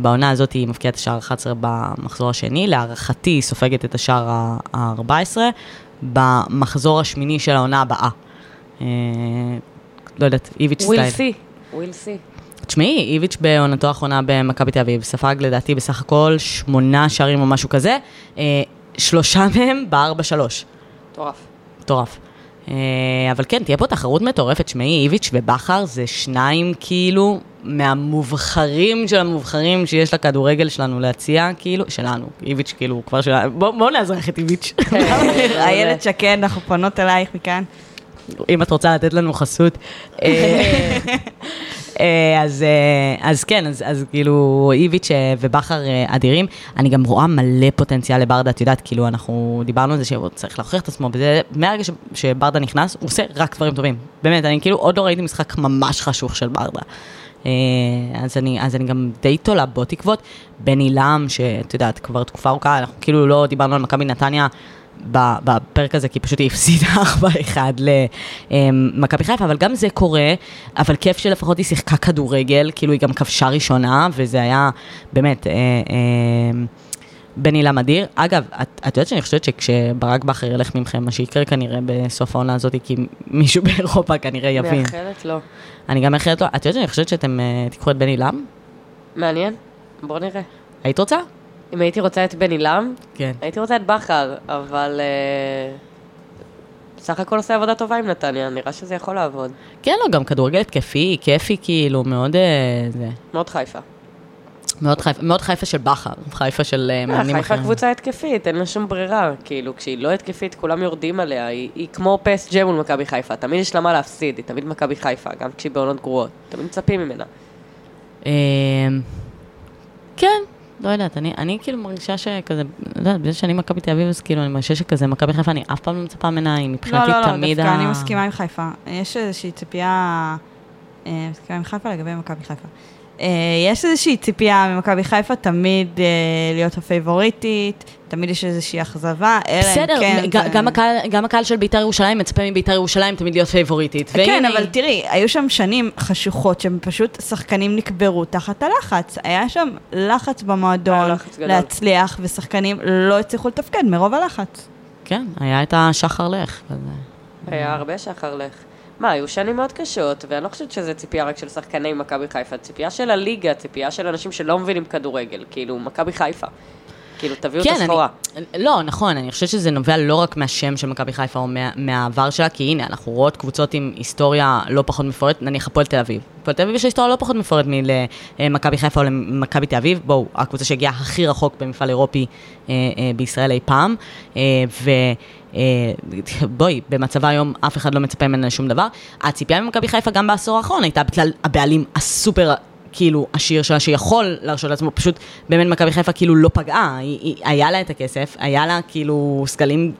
בעונה הזאת היא מבקיעה את השער ה-11 במחזור השני, להערכתי היא סופגת את השער ה-14 במחזור השמיני של העונה הבאה. אה, לא יודעת, איביץ' will stay. See, we'll see. תשמעי, איביץ' בעונתו האחרונה במכבי תל אביב, ספג לדעתי בסך הכל שמונה שערים או משהו כזה, שלושה מהם בארבע שלוש. מטורף. מטורף. אה, אבל כן, תהיה פה תחרות מטורפת. שמעי, איביץ' ובכר זה שניים כאילו מהמובחרים של המובחרים שיש לכדורגל שלנו להציע, כאילו, שלנו. איביץ' כאילו, כבר שלנו. בואו בוא נאזרח את איביץ'. איילת שקד, אנחנו פונות אלייך מכאן. אם את רוצה לתת לנו חסות. אה, אז, אה, אז כן, אז, אז כאילו איביץ' אה, ובכר אדירים. אני גם רואה מלא פוטנציאל לברדה, את יודעת, כאילו אנחנו דיברנו על זה שהוא צריך להוכיח את עצמו, וזה, מהרגע ש- שברדה נכנס, הוא עושה רק דברים טובים. באמת, אני כאילו עוד לא ראיתי משחק ממש חשוך של ברדה. אז אני, אז אני גם די תולה בו תקוות. בני לם, שאת יודעת, כבר תקופה ארוכה, אנחנו כאילו לא דיברנו על מכבי נתניה. בפרק הזה, כי פשוט היא הפסידה 4-1 למכבי חיפה, אבל גם זה קורה, אבל כיף שלפחות היא שיחקה כדורגל, כאילו היא גם כבשה ראשונה, וזה היה באמת... אה, אה, בני לם אדיר. אגב, את, את יודעת שאני חושבת שכשברק בכר ילך ממכם, מה שיקרה כנראה בסוף העונה הזאת, כי מישהו באירופה כנראה יבין. מאחלת לו. אני גם מאחלת לו, את יודעת שאני חושבת שאתם uh, תיקחו את בני לם? מעניין? בוא נראה. היית רוצה? אם הייתי רוצה את בני לם, כן. הייתי רוצה את בכר, אבל... אה, בסך הכל עושה עבודה טובה עם נתניה, נראה שזה יכול לעבוד. כן, לא, גם כדורגל התקפי, כיפי, כאילו, מאוד... אה, זה. מאוד חיפה. מאוד חיפה, מאוד חיפה של בכר, חיפה של אה, מאמנים חיפה אחרים. קבוצה התקפית, אין לה שום ברירה. כאילו, כשהיא לא התקפית, כולם יורדים עליה. היא, היא כמו פס ג'ם מול מכבי חיפה. תמיד יש לה מה להפסיד, היא תמיד מכבי חיפה, גם כשהיא בעונות גרועות. תמיד מצפים ממנה. כן, לא יודעת, אני, אני כאילו מרגישה שכזה, לא יודעת, בגלל שאני מכבי תל אביב, אז כאילו, אני מרגישה שכזה, מכבי חיפה, אני אף פעם לא מצפה ממנה, היא לא, מבחינתי לא, לא, תמיד דווקא ה... אני מסכימה עם חיפה. יש איזושהי ציפייה, אה, מסכימה עם חיפה לגבי מכבי חיפה. אה, יש איזושהי ציפייה ממכבי חיפה תמיד אה, להיות הפייבוריטית, תמיד יש איזושהי אכזבה, אלא אם בסדר, כן... ג- זה- גם הקהל- גם הקהל של בית"ר ירושלים מצפה מבית"ר ירושלים תמיד להיות פייבוריטית. כן, והנה אבל תראי, היו שם שנים חשוכות שהם פשוט שחקנים נקברו תחת הלחץ. היה שם לחץ במועדון לחץ גדול. להצליח, ושחקנים לא הצליחו לתפקד מרוב הלחץ. כן, היה את השחר לך. היה הרבה שחר לך. מה, היו שנים מאוד קשות, ואני לא חושבת שזה ציפייה רק של שחקני מכבי חיפה, ציפייה של הליגה, ציפייה של אנשים שלא מבינים כדורגל, כאילו, מכבי חיפה. כאילו, תביאו את כן, הסחורה. אני, לא, נכון, אני חושבת שזה נובע לא רק מהשם של מכבי חיפה או מה, מהעבר שלה, כי הנה, אנחנו רואות קבוצות עם היסטוריה לא פחות מפוארת, נניח הפועל תל אביב. הפועל תל אביב יש היסטוריה לא פחות מפוארת מלמכבי חיפה או למכבי תל אביב. בואו, הקבוצה שהגיעה הכי רחוק במפעל אירופי אה, אה, בישראל אי פעם. אה, ו... אה, בואי, במצבה היום אף אחד לא מצפה ממנה לשום דבר. הציפייה ממכבי חיפה גם בעשור האחרון הייתה בגלל הבעלים הסופר כאילו עשיר שלה שיכול להרשות לעצמו, פשוט באמת מכבי חיפה כאילו לא פגעה, היא, היא, היה לה את הכסף, היה לה כאילו סגלים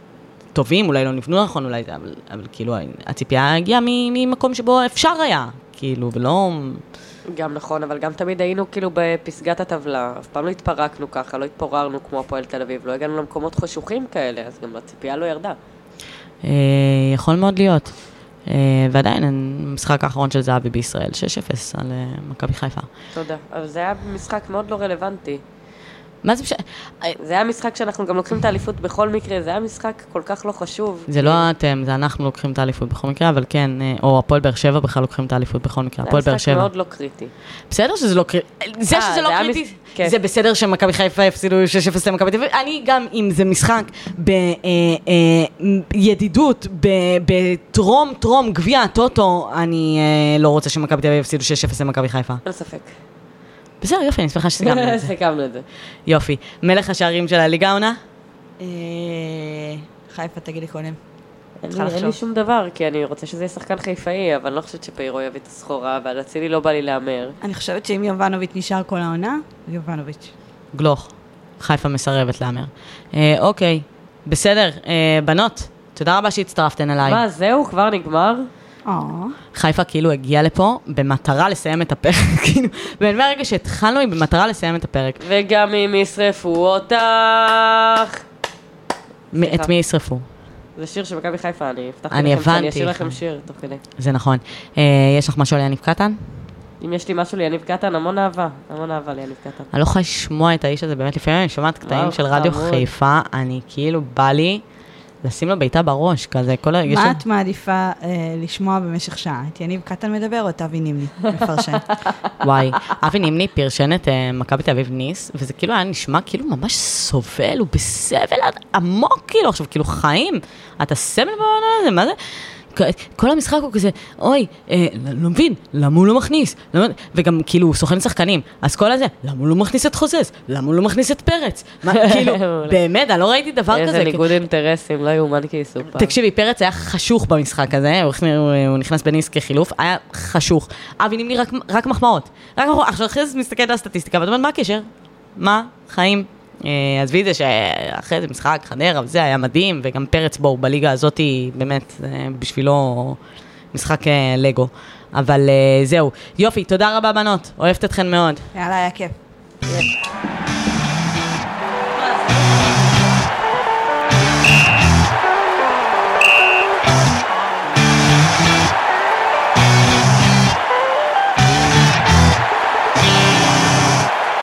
טובים, אולי לא נבנו נכון, אולי זה, אבל, אבל כאילו הציפייה הגיעה ממקום שבו אפשר היה, כאילו, ולא... גם נכון, אבל גם תמיד היינו כאילו בפסגת הטבלה, אף פעם לא התפרקנו ככה, לא התפוררנו כמו הפועל תל אביב, לא הגענו למקומות חשוכים כאלה, אז גם הציפייה לא ירדה. אה, יכול מאוד להיות. אה, ועדיין, המשחק האחרון של זהבי בישראל, 6-0 על אה, מכבי חיפה. תודה. אבל זה היה משחק מאוד לא רלוונטי. מה זה משנה? זה היה משחק שאנחנו גם לוקחים את האליפות בכל מקרה, זה היה משחק כל כך לא חשוב. זה לא אתם, זה אנחנו לוקחים את האליפות בכל מקרה, אבל כן, אה, או הפועל באר שבע בכלל לוקחים את האליפות בכל מקרה, הפועל באר זה היה משחק שבע. מאוד לא קריטי. בסדר שזה לא קריטי, זה אה, שזה זה לא קריטי, כן. זה בסדר שמכבי חיפה הפסידו 6-0 למכבי תל אביב, אני גם אם זה משחק בידידות, בטרום טרום גביע הטוטו, אני אה, לא רוצה שמכבי תל אביב יפסידו 6-0 למכבי חיפה. אין ספק. בסדר, יופי, אני שמחה שסיכמנו את זה. סיכמנו את זה. יופי. מלך השערים של הליגה העונה? אה, חיפה, תגידי קודם. אין לי-. שום דבר, כי אני רוצה שזה יהיה שחקן חיפאי, אבל אני לא חושבת שפיירו יביא את הסחורה, ועל אצילי לא בא לי להמר. אני חושבת שאם יובנוביץ' נשאר כל העונה, יובנוביץ'. גלוך. חיפה מסרבת להמר. אה, אוקיי, בסדר. אה, בנות, תודה רבה שהצטרפתן אליי. מה, זהו? כבר נגמר? אה, חיפה כאילו הגיעה לפה במטרה לסיים את הפרק, כאילו, באמת מהרגע שהתחלנו היא במטרה לסיים את הפרק. וגם אם ישרפו אותך. מ- את מי ישרפו? זה שיר של מכבי חיפה, אני הבטחתי אני לכם שאני הבנתי. אשאיר לכם שיר תוך כדי. זה נכון. אה, יש לך משהו על יניב קטן? אם יש לי משהו ליניב קטן, המון אהבה. המון אהבה ליניב קטן. אני לא יכולה לשמוע את האיש הזה, באמת לפעמים אני שומעת קטעים של רדיו חמוד. חיפה, אני כאילו, בא לי לשים לו בעיטה בראש, כזה, כל ה... יש מה את מעדיפה אה, לשמוע במשך שעה? את יניב קטן מדבר או את אבי נימני מפרשן? וואי, אבי נימני פרשן את אה, מכבי תל אביב ניס, וזה כאילו היה נשמע כאילו ממש סובל, הוא בסבל עמוק, כאילו, עכשיו, כאילו, חיים, אתה סבל בעונה הזה, מה זה? כל המשחק הוא כזה, אוי, אה, לא מבין, למה הוא לא מכניס? למה... וגם כאילו הוא סוכן שחקנים, אז כל הזה, למה הוא לא מכניס את חוזז? למה הוא לא מכניס את פרץ? מה, כאילו. באמת, אני לא ראיתי דבר כזה. איזה ניגוד אינטרסים, לא יאומן כי יסופר. תקשיבי, פרץ היה חשוך במשחק הזה, הוא הכנס- הוא נכנס בניס כחילוף, היה חשוך. אבי נימני רק, רק מחמאות. רק מחמאות. עכשיו אחרי זה מסתכלת על הסטטיסטיקה, ואת אומרת, מה הקשר? מה? חיים? אה, עזבי את זה שאחרי זה משחק, חדרה וזה היה מדהים, וגם פרץ בואו, בליגה הזאת, באמת, זה בשבילו משחק אה, לגו. אבל אה, זהו. יופי, תודה רבה בנות, אוהבת אתכן מאוד. יאללה, היה כיף.